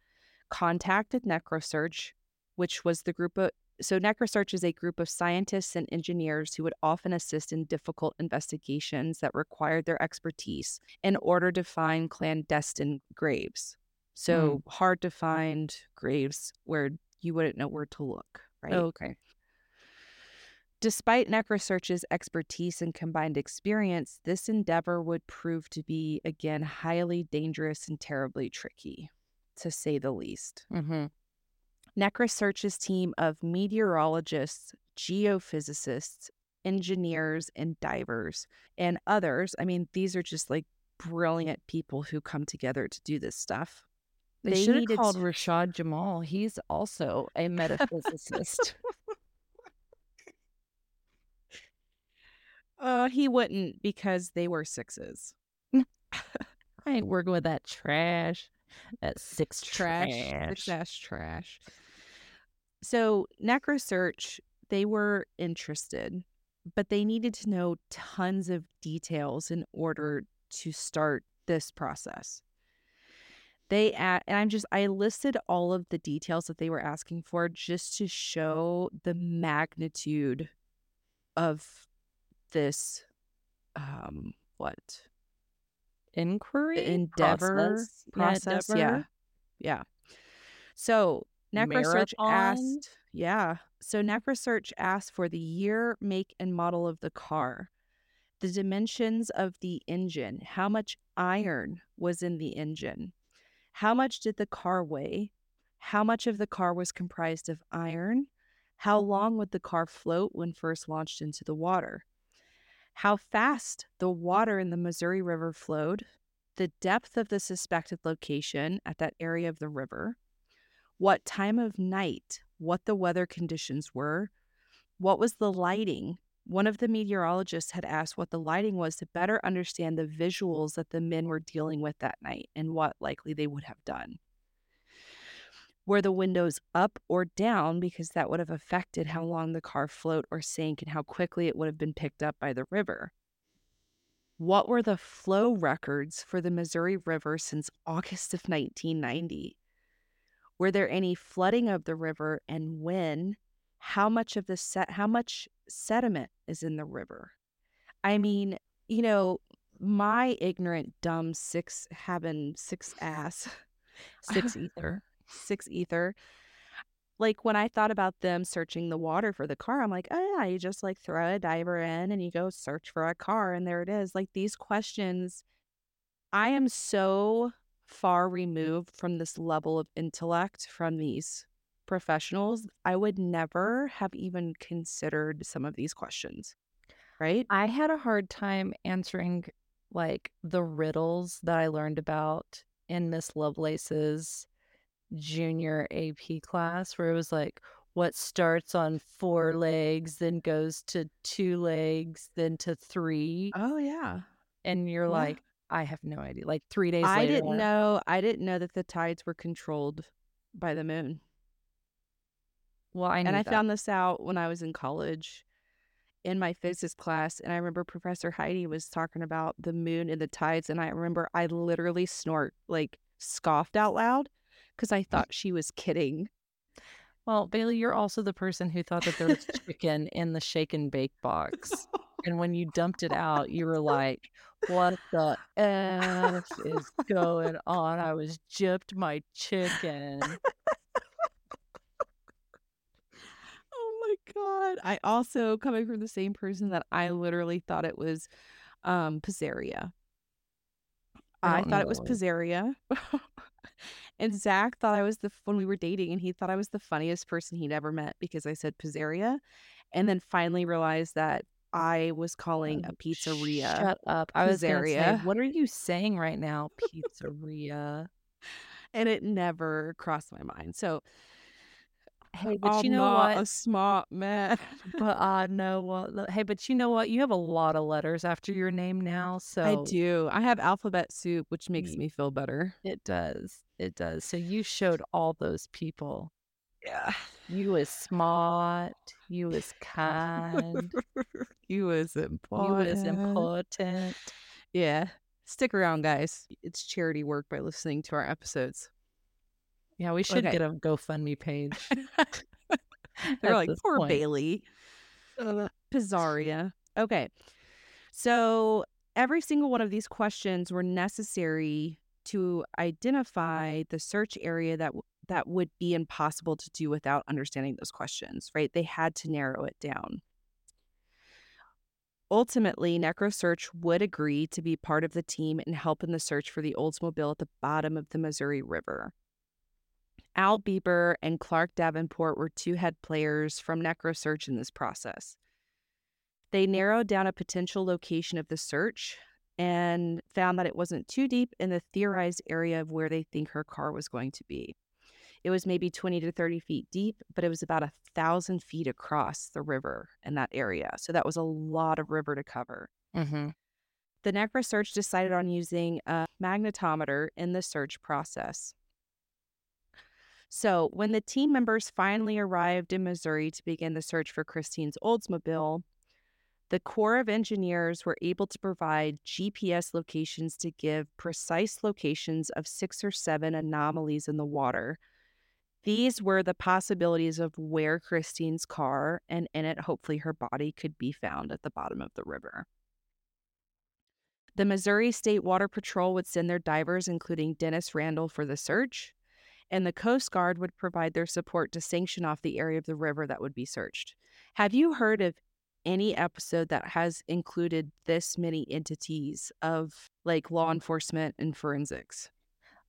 contacted NecroSearch, which was the group of so NecroSearch is a group of scientists and engineers who would often assist in difficult investigations that required their expertise in order to find clandestine graves. So hard to find graves where you wouldn't know where to look, right? Oh, okay. Despite NecroSearch's expertise and combined experience, this endeavor would prove to be, again, highly dangerous and terribly tricky, to say the least. Mm-hmm. NecroSearch's team of meteorologists, geophysicists, engineers, and divers, and others I mean, these are just like brilliant people who come together to do this stuff. They, They should have called to- Rashad Jamal. He's also a metaphysicist. Uh, he wouldn't because they were sixes. I ain't working with that trash. That six trash, trash. Six ass trash. So NecroSearch, they were interested, but they needed to know tons of details in order to start this process. They a- and I'm just I listed all of the details that they were asking for just to show the magnitude of this um what Inquiry? endeavor Process? process. Yeah, endeavor? yeah. So NecroSearch asked, yeah. So NecroSearch asked for the year, make, and model of the car, the dimensions of the engine, how much iron was in the engine, how much did the car weigh, how much of the car was comprised of iron, how mm-hmm. long would the car float when first launched into the water, how fast the water in the Missouri River flowed, the depth of the suspected location at that area of the river, what time of night, what the weather conditions were, what was the mm-hmm. lighting. One of the meteorologists had asked what the lighting was to better understand the visuals that the men were dealing with that night and what likely they would have done. Were the windows up or down because that would have affected how long the car float or sank and how quickly it would have been picked up by the river? What were the flow records for the Missouri River since August of 1990? Were there any flooding of the river and when? How much of the set how much sediment is in the river? I mean, you know, my ignorant dumb six having six ass Six ether. six ether. Like when I thought about them searching the water for the car, I'm like, oh yeah, you just like throw a diver in and you go search for a car and there it is. Like these questions, I am so far removed from this level of intellect from these professionals. I would never have even considered some of these questions. Right? I had a hard time answering like the riddles that I learned about in Miss Lovelace's junior AP class, where it was like, what starts on four legs, then goes to two legs, then to three. Oh yeah. And you're Yeah. like, I have no idea. Like three days I later. didn't know I didn't know that the tides were controlled by the moon. Well, I and I that. found this out when I was in college in my physics class. And I remember Professor Heidi was talking about the moon and the tides. And I remember I literally snort, like scoffed out loud because I thought she was kidding. Well, Bailey, you're also the person who thought that there was chicken in the shake and bake box. And when you dumped it out, you were like, what the F is going on? I was gypped my chicken. Oh my God. I also, coming from the same person that I literally thought it was um, Pizzeria. I I, thought it was. Pizzeria. and Zach thought I was the, when we were dating, and he thought I was the funniest person he'd ever met because I said Pizzeria. And then finally realized that I was calling a Oh, pizzeria. Shut up. I was going say, Pizzeria. what are you saying right now? Pizzeria. and it never crossed my mind. So Hey, but I'm you know not what? a smart man. But I know what. Hey, but you know what? You have a lot of letters after your name now, so I do. I have alphabet soup, which makes me feel better. it does. It does. So you showed all those people. Yeah. You was smart. You was kind. you was important. you important. was important. Yeah. Stick around, guys. It's charity work by listening to our episodes. Yeah, we should Okay. get a GoFundMe page. They're like, poor point." Bailey. Pizarria. Okay. So every single one of these questions were necessary to identify the search area that that would be impossible to do without understanding those questions, right? They had to narrow it down. Ultimately, NecroSearch would agree to be part of the team and help in the search for the Oldsmobile at the bottom of the Missouri River. Al Bieber and Clark Davenport were two head players from NecroSearch in this process. They narrowed down a potential location of the search and found that it wasn't too deep in the theorized area of where they think her car was going to be. It was maybe 20 to 30 feet deep, but it was about a thousand feet across the river in that area. So that was a lot of river to cover. Mm-hmm. The NecroSearch decided on using a magnetometer in the search process. So, when the team members finally arrived in Missouri to begin the search for Christine's Oldsmobile, the Corps of Engineers were able to provide GPS locations to give precise locations of six or seven anomalies in the water. These were the possibilities of where Christine's car and in it, hopefully, her body could be found at the bottom of the river. The Missouri State Water Patrol would send their divers, including Dennis Randall, for the search, and the Coast Guard would provide their support to sanction off the area of the river that would be searched. Have you heard of any episode that has included this many entities of like law enforcement and forensics?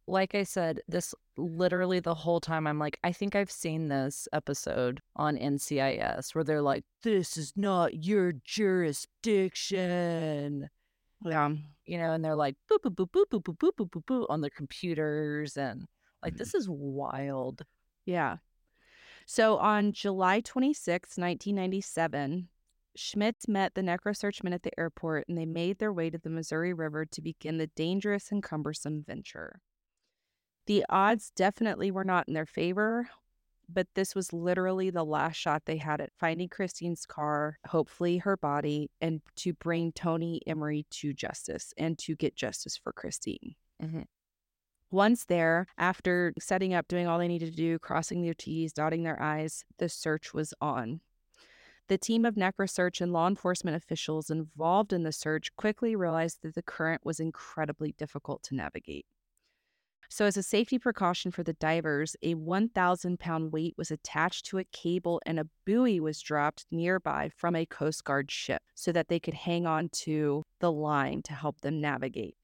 Like I said, this literally the whole time I'm like, I think I've seen this episode on NCIS where they're like, this is not your jurisdiction. Yeah. You know, and they're like boop boop boop boop boop boop boop boop boop boop on their computers and like this is wild. Yeah. So on July 26, 1997, Schmitz met the NecroSearch men at the airport and they made their way to the Missouri River to begin the dangerous and cumbersome venture. The odds definitely were not in their favor, but this was literally the last shot they had at finding Christine's car, hopefully her body, and to bring Tony Emery to justice and to get justice for Christine. Mhm. Once there, after setting up, doing all they needed to do, crossing their T's, dotting their I's, the search was on. The team of NecroSearch and law enforcement officials involved in the search quickly realized that the current was incredibly difficult to navigate. So, as a safety precaution for the divers, a 1,000 pound weight was attached to a cable and a buoy was dropped nearby from a Coast Guard ship so that they could hang on to the line to help them navigate.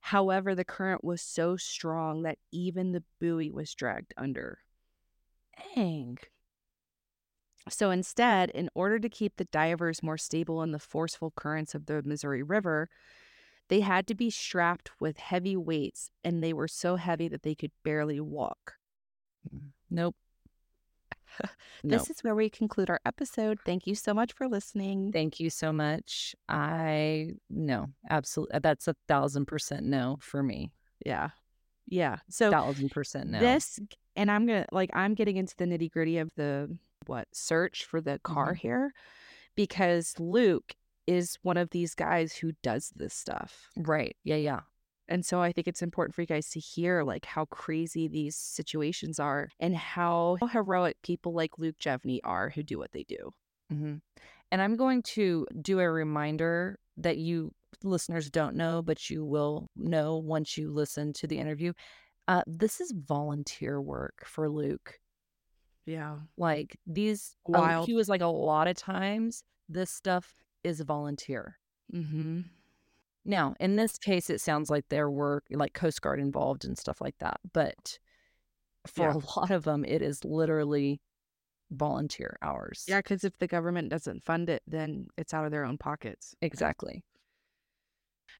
However, the current was so strong that even the buoy was dragged under. Dang. So instead, in order to keep the divers more stable in the forceful currents of the Missouri River, they had to be strapped with heavy weights, and they were so heavy that they could barely walk. Mm. Nope. This Nope. is where we conclude our episode. Thank you so much for listening. Thank you so much. I no, absolutely. That's a thousand percent no for me. yeah. Yeah. So thousand percent no. this, and I'm to, like, I'm getting into the nitty gritty of the, what, search for the car Mhm. here because Luke is one of these guys who does this stuff. right. Yeah, yeah. And so I think it's important for you guys to hear like how crazy these situations are and how heroic people like Luke Jevney are who do what they do. hmm And I'm going to do a reminder that you listeners don't know, but you will know once you listen to the interview. Uh, this is volunteer work for Luke. Yeah. Like these, uh, Wild. he was like a lot of times, this stuff is volunteer. Mm-hmm. Now, in this case, it sounds like there were like Coast Guard involved and stuff like that. But for Yeah. a lot of them, it is literally volunteer hours. Yeah, because if the government doesn't fund it, then it's out of their own pockets. Exactly.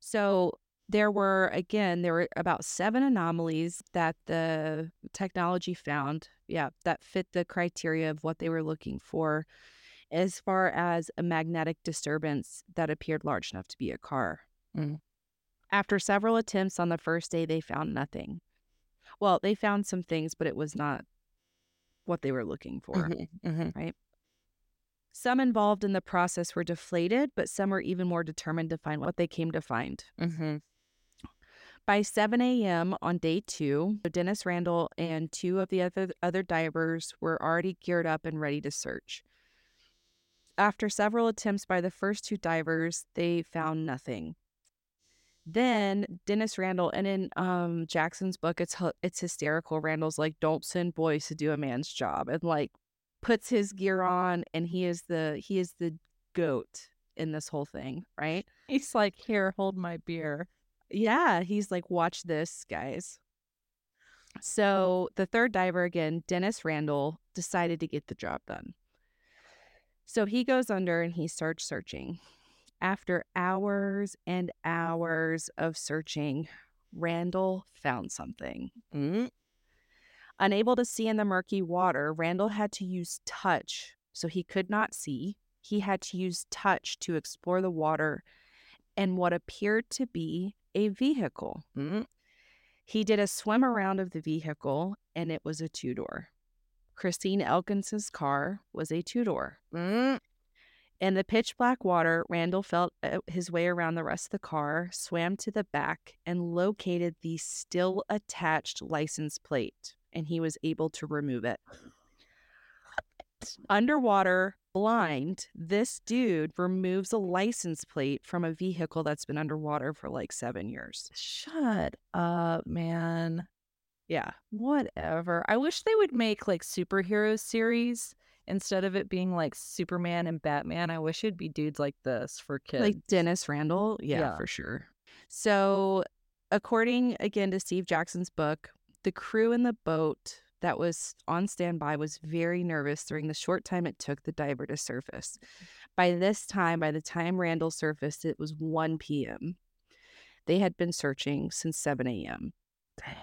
So There were, again, there were about seven anomalies that the technology found, yeah, that fit the criteria of what they were looking for as far as a magnetic disturbance that appeared large enough to be a car. Mm. After several attempts on the first day, they found nothing. Well, they found some things, but it was not what they were looking for. Mhm, mhm. Some involved in the process were deflated, but some were even more determined to find what they came to find. Mhm. By 7 a.m. on day two, Dennis Randall and two of the other, other divers were already geared up and ready to search. After several attempts by the first two divers, they found nothing. Then Dennis Randall, and in um, Jackson's book, it's it's hysterical. Randall's like, "Don't send boys to do a man's job," and like puts his gear on, and he is the he is the goat in this whole thing, right? He's like, "Here, hold my beer." Yeah, he's like, "Watch this, guys." So the third diver again, Dennis Randall, decided to get the job done. So he goes under and he starts searching. After hours and hours of searching, Randall found something. Mm. Unable to see in the murky water, Randall had to use touch. So he could not see. He had to use touch to explore the water and what appeared to be a vehicle. Mm. He did a swim around of the vehicle and it was a two door. Christine Elkins's car was a two door. Mm. In the pitch black water, Randall felt uh, his way around the rest of the car, swam to the back, and located the still attached license plate, and he was able to remove it. Underwater, blind, this dude removes a license plate from a vehicle that's been underwater for like seven years. Shut up, man. Yeah. Whatever. I wish they would make like superhero series instead of it being like Superman and Batman. I wish it'd be dudes like this for kids. Like Dennis Randall. Yeah, Yeah. for sure. So, according again to Steve Jackson's book, the crew in the boat that was on standby was very nervous during the short time it took the diver to surface. By this time, by the time Randall surfaced, it was 1 p.m. They had been searching since 7 a.m. Dang.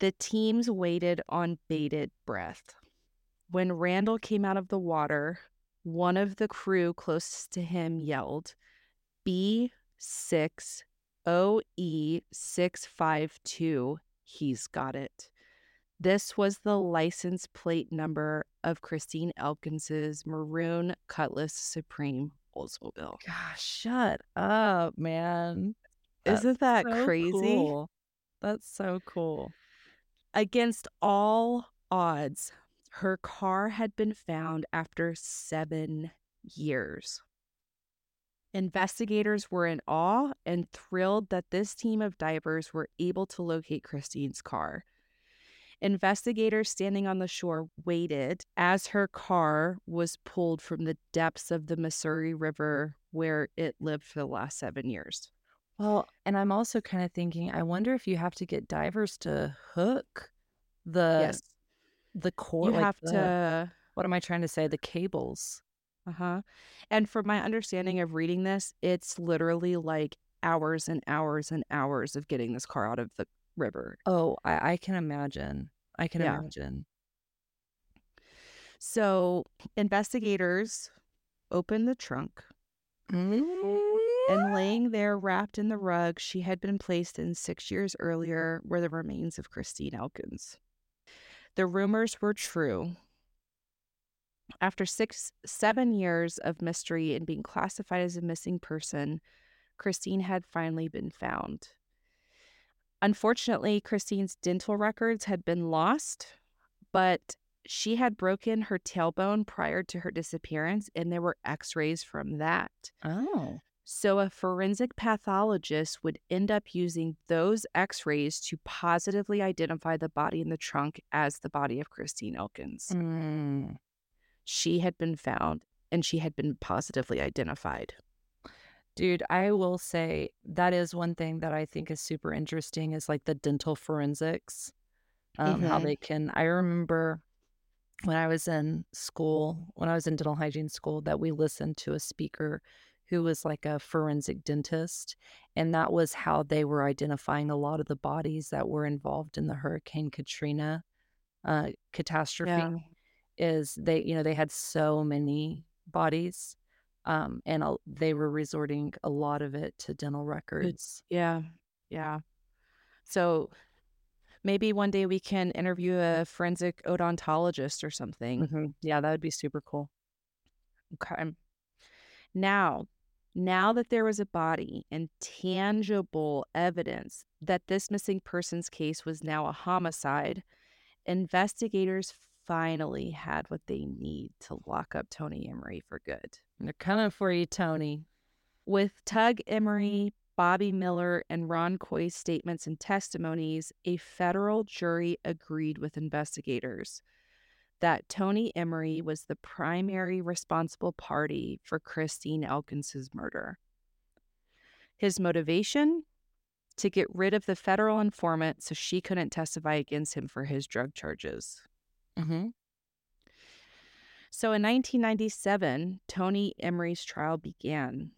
The teams waited on bated breath. When Randall came out of the water, one of the crew closest to him yelled, B6OE652. He's got it. This was the license plate number of Christine Elkins's maroon Cutlass Supreme Oldsmobile. Gosh, shut up, man. Isn't that So crazy? cool. That's so cool. Against all odds, her car had been found after seven years. Investigators were in awe and thrilled that this team of divers were able to locate Christine's car. Investigators standing on the shore waited as her car was pulled from the depths of the Missouri River where it lived for the last seven years. Well, and I'm also kind of thinking, I wonder if you have to get divers to hook the yes. The core. You like have the- to What am I trying to say? The cables. Uh-huh. And from my understanding of reading this, it's literally like hours and hours and hours of getting this car out of the river. Oh, I, I can imagine. I can Yeah. imagine. So investigators opened the trunk and laying there wrapped in the rug she had been placed in six years earlier were the remains of Christine Elkins. The rumors were true. After six, seven years of mystery and being classified as a missing person, Christine had finally been found. Unfortunately, Christine's dental records had been lost, but she had broken her tailbone prior to her disappearance, and there were x rays from that. Oh. So, a forensic pathologist would end up using those x rays to positively identify the body in the trunk as the body of Christine Elkins. Mm. She had been found and she had been positively identified. Dude, I will say that is one thing that I think is super interesting is like the dental forensics. Um, How Mhm. they can. I remember when I was in school, when I was in dental hygiene school, that we listened to a speaker who was like a forensic dentist. And that was how they were identifying a lot of the bodies that were involved in the Hurricane Katrina uh, catastrophe. Yeah. Is they, you know, they had so many bodies um, and a, they were resorting a lot of it to dental records. Yeah. Yeah. So maybe one day we can interview a forensic odontologist or something. hmm Yeah, that would be super cool. Okay. Now, now that there was a body and tangible evidence that this missing persons case was now a homicide, investigators finally had what they need to lock up Tony Emery for good. They're coming for you, Tony. With Tug Emery, Bobby Miller, and Ron Coy's statements and testimonies, a federal jury agreed with investigators that Tony Emery was the primary responsible party for Christine Elkins's murder. His motivation? To get rid of the federal informant so she couldn't testify against him for his drug charges. Mm-hmm. So in 1997, Tony Emery's trial began.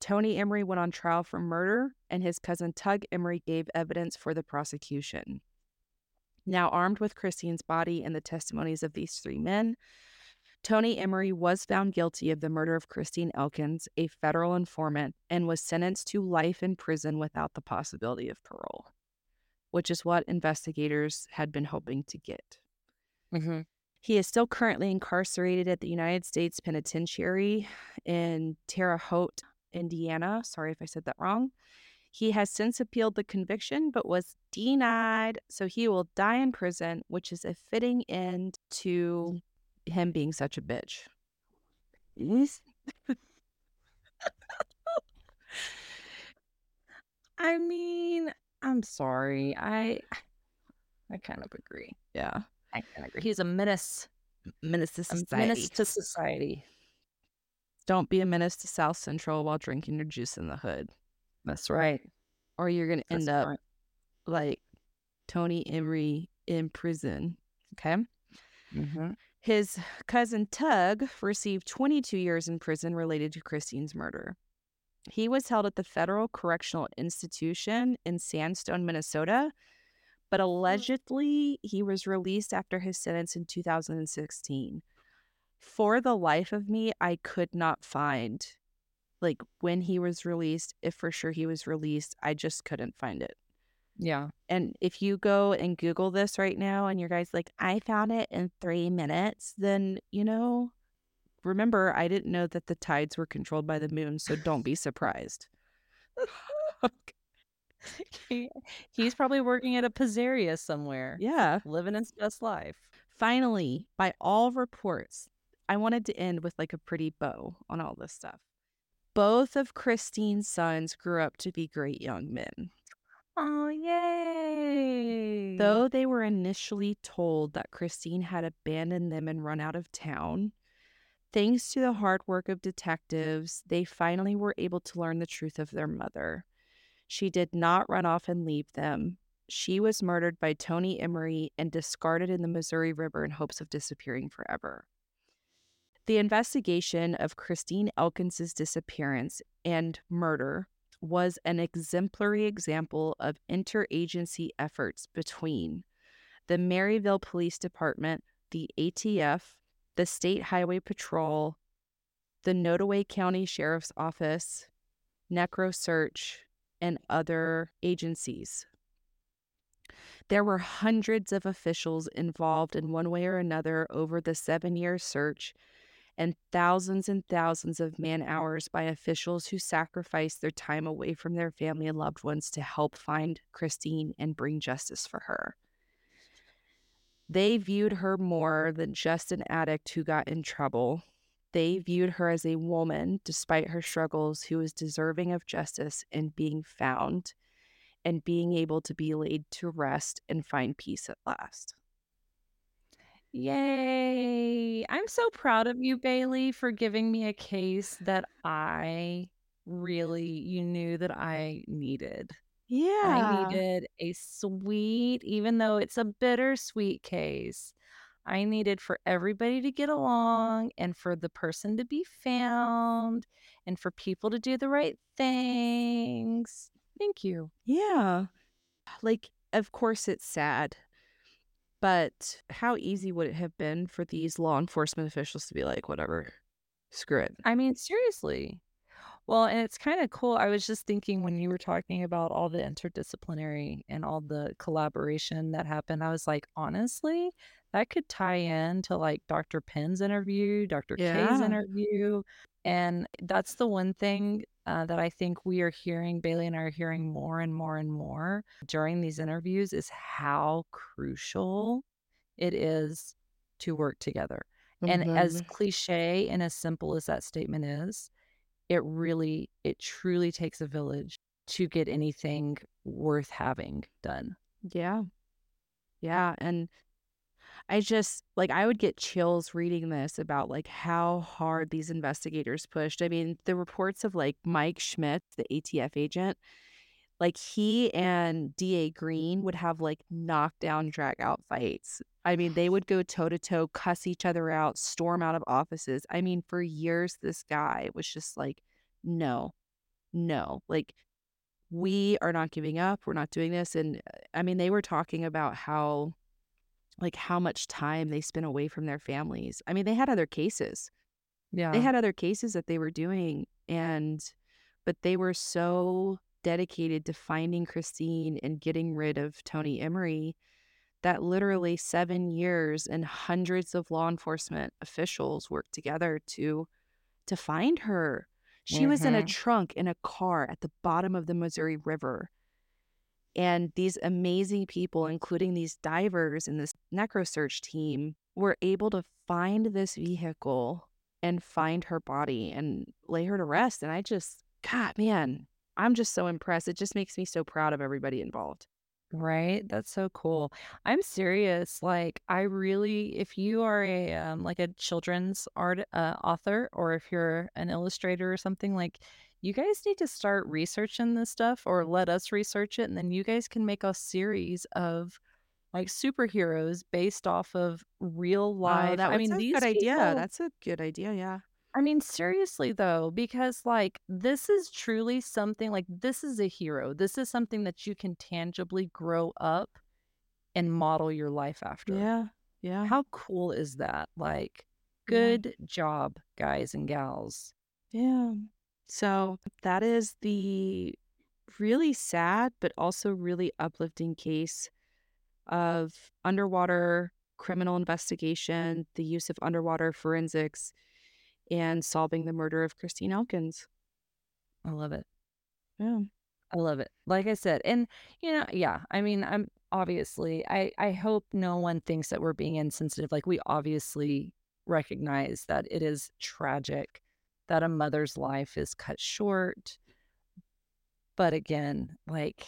Tony Emery went on trial for murder, and his cousin Tug Emery gave evidence for the prosecution. Now, armed with Christine's body and the testimonies of these three men, Tony Emery was found guilty of the murder of Christine Elkins, a federal informant, and was sentenced to life in prison without the possibility of parole, which is what investigators had been hoping to get. Mm-hmm. He is still currently incarcerated at the United States Penitentiary in Terre Haute, Indiana. Sorry if I said that wrong. He has since appealed the conviction but was denied, so he will die in prison, which is a fitting end to him being such a bitch. I mean, I'm sorry. I I kind of agree. Yeah. I kind of agree. He's a menace. Menace to A society. menace to society. Don't be a menace to South Central while drinking your juice in the hood, That's right. or you're going to end up right. like Tony Emery in prison. Okay. Mm-hmm. His cousin Tug received 22 years in prison related to Christine's murder. He was held at the Federal Correctional Institution in Sandstone, Minnesota, but allegedly he was released after his sentence in 2016. For the life of me, I could not find like when he was released, if for sure he was released, I just couldn't find it. Yeah. And if you go and Google this right now and your guy's like, I found it in three minutes, then, you know, remember, I didn't know that the tides were controlled by the moon. So don't be surprised. He, he's probably working at a pizzeria somewhere, Yeah. living his best life. Finally, by all reports, I wanted to end with like a pretty bow on all this stuff. Both of Christine's sons grew up to be great young men. Oh, yay. Though they were initially told that Christine had abandoned them and run out of town, thanks to the hard work of detectives, they finally were able to learn the truth of their mother. She did not run off and leave them. She was murdered by Tony Emery and discarded in the Missouri River in hopes of disappearing forever. The investigation of Christine Elkins's disappearance and murder was an exemplary example of interagency efforts between the Maryville Police Department, the ATF, the State Highway Patrol, the Nodaway County Sheriff's Office, NecroSearch, and other agencies. There were hundreds of officials involved in one way or another over the seven year search, and thousands and thousands of man hours by officials who sacrificed their time away from their family and loved ones to help find Christine and bring justice for her. They viewed her more than just an addict who got in trouble. They viewed her as a woman, despite her struggles, who was deserving of justice and being found and being able to be laid to rest and find peace at last. Yay. I'm so proud of you, Bailey, for giving me a case that I really, you knew that I needed. Yeah. I needed a sweet, even though it's a bittersweet case, I needed for everybody to get along and for the person to be found and for people to do the right things. Thank you. Yeah. Like, of course, it's sad, but how easy would it have been for these law enforcement officials to be like, whatever, screw it? I mean, seriously. Well, and it's kind of cool. I was just thinking when you were talking about all the interdisciplinary and all the collaboration that happened, I was like, honestly, that could tie in to like Dr. Penn's interview, Dr. K's interview. And that's the one thing uh, that I think we are hearing, Bailey and I are hearing more and more and more during these interviews is how crucial it is to work together. And as cliche and as simple as that statement is, it really, it truly takes a village to get anything worth having done. Yeah. Yeah. And I just, like, I would get chills reading this about, like, how hard these investigators pushed. I mean, the reports of, like, Mike Schmidt, the ATF agent, like, he and DA Green would have, like, knockdown, drag out fights. I mean, they would go toe to toe, cuss each other out, storm out of offices. I mean, for years, this guy was just like, no, no. Like, we are not giving up. We're not doing this. And uh, I mean, they were talking about how, like, how much time they spent away from their families. I mean, they had other cases. Yeah. They had other cases that they were doing. And, but they were so dedicated to finding Christine and getting rid of Tony Emery that literally seven years and hundreds of law enforcement officials worked together to to find her. She was in a Mhm. trunk in a car at the bottom of the Missouri River. And these amazing people, including these divers and this NecroSearch team, were able to find this vehicle and find her body and lay her to rest. And I just, God, man, I'm just so impressed. It just makes me so proud of everybody involved. Right? That's so cool. I'm serious. Like, I really, if you are a um, like a children's art uh, author, or if you're an illustrator or something, like, you guys need to start researching this stuff, or let us research it, and then you guys can make a series of like superheroes based off of real Oh, life. that I mean, a good idea. people. That's a good idea. Yeah. I mean, seriously though, because like this is truly something like this is a hero. This is something that you can tangibly grow up and model your life after. Yeah. Yeah. How cool is that? Like, Yeah. good job, guys and gals. Yeah. So that is the really sad, but also really uplifting case of underwater criminal investigation, the use of underwater forensics, and solving the murder of Christine Elkins. I love it. Yeah. I love it. Like I said, and you know, yeah, I mean, I'm obviously I I hope no one thinks that we're being insensitive. Like we obviously recognize that it is tragic that a mother's life is cut short. But again, like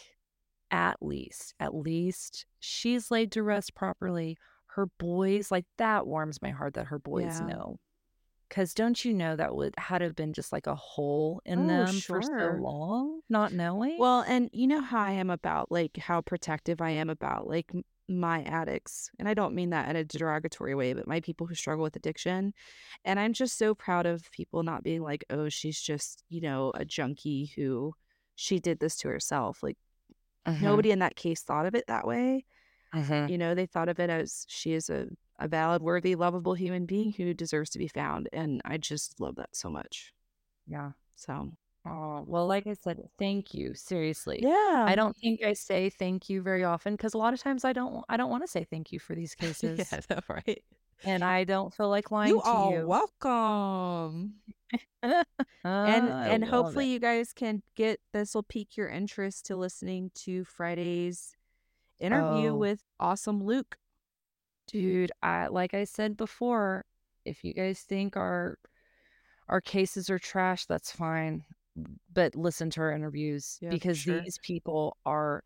at least, at least she's laid to rest properly. Her boys, like that warms my heart that her boys Yeah. know. Cause don't you know that would had have been just like a hole in Oh, them for so long, not knowing? Well, and you know how I am about like how protective I am about like my addicts. And I don't mean that in a derogatory way, but my people who struggle with addiction. And I'm just so proud of people not being like, oh, she's just, you know, a junkie who she did this to herself. Like Mhm, nobody in that case thought of it that way. mhm. You know, they thought of it as she is a, a valid, worthy, lovable human being who deserves to be found. And I just love that so much. Yeah. So, Oh, well, like I said, thank you. Seriously. yeah. I don't think I say thank you very often because a lot of times I don't I don't want to say thank you for these yeah, cases. that's right. And I don't feel like lying You to are you. welcome. And I and love hopefully it. you guys can get this will pique your interest to listening to Friday's interview Oh, with awesome Luke. dude, I like I said before, if you guys think our our cases are trash, that's fine. But listen to our interviews Yeah, because sure. these people are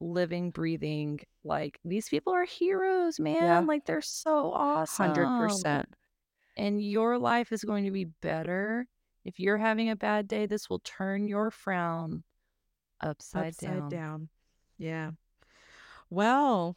living, breathing. Like these people are heroes, man. Yeah, Like they're so awesome. 100%. And your life is going to be better. If you're having a bad day, this will turn your frown upside Upside down. down. Yeah. Well,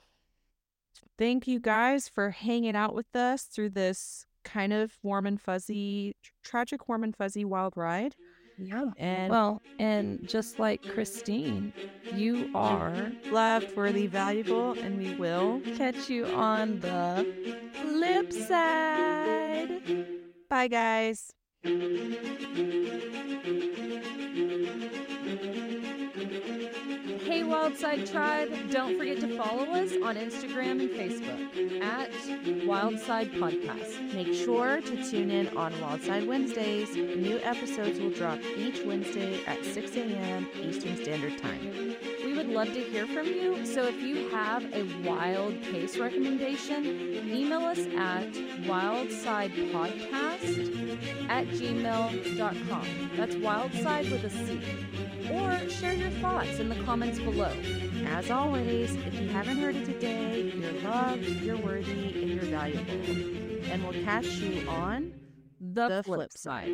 Thank you guys for hanging out with us through this kind of warm and fuzzy, tragic, warm and fuzzy wild ride. Yeah. And Well, and just like Christine, you are. loved, worthy, valuable, and we will. Catch you on the flip side. Bye, guys. Hey, Wildcide Tribe, don't forget to follow us on Instagram and Facebook at Wildcide Podcast. Make sure to tune in on Wildcide Wednesdays. New episodes will drop each Wednesday at 6 a.m. Eastern Standard Time. We would love to hear from you, so if you have a wild case recommendation, email us at wildcidepodcast at gmail.com. That's wildcide with a C. Or share your thoughts in the comments below. As always, if you haven't heard it today, you're loved, you're worthy, and you're valuable. And we'll catch you on The, The flip, flip side.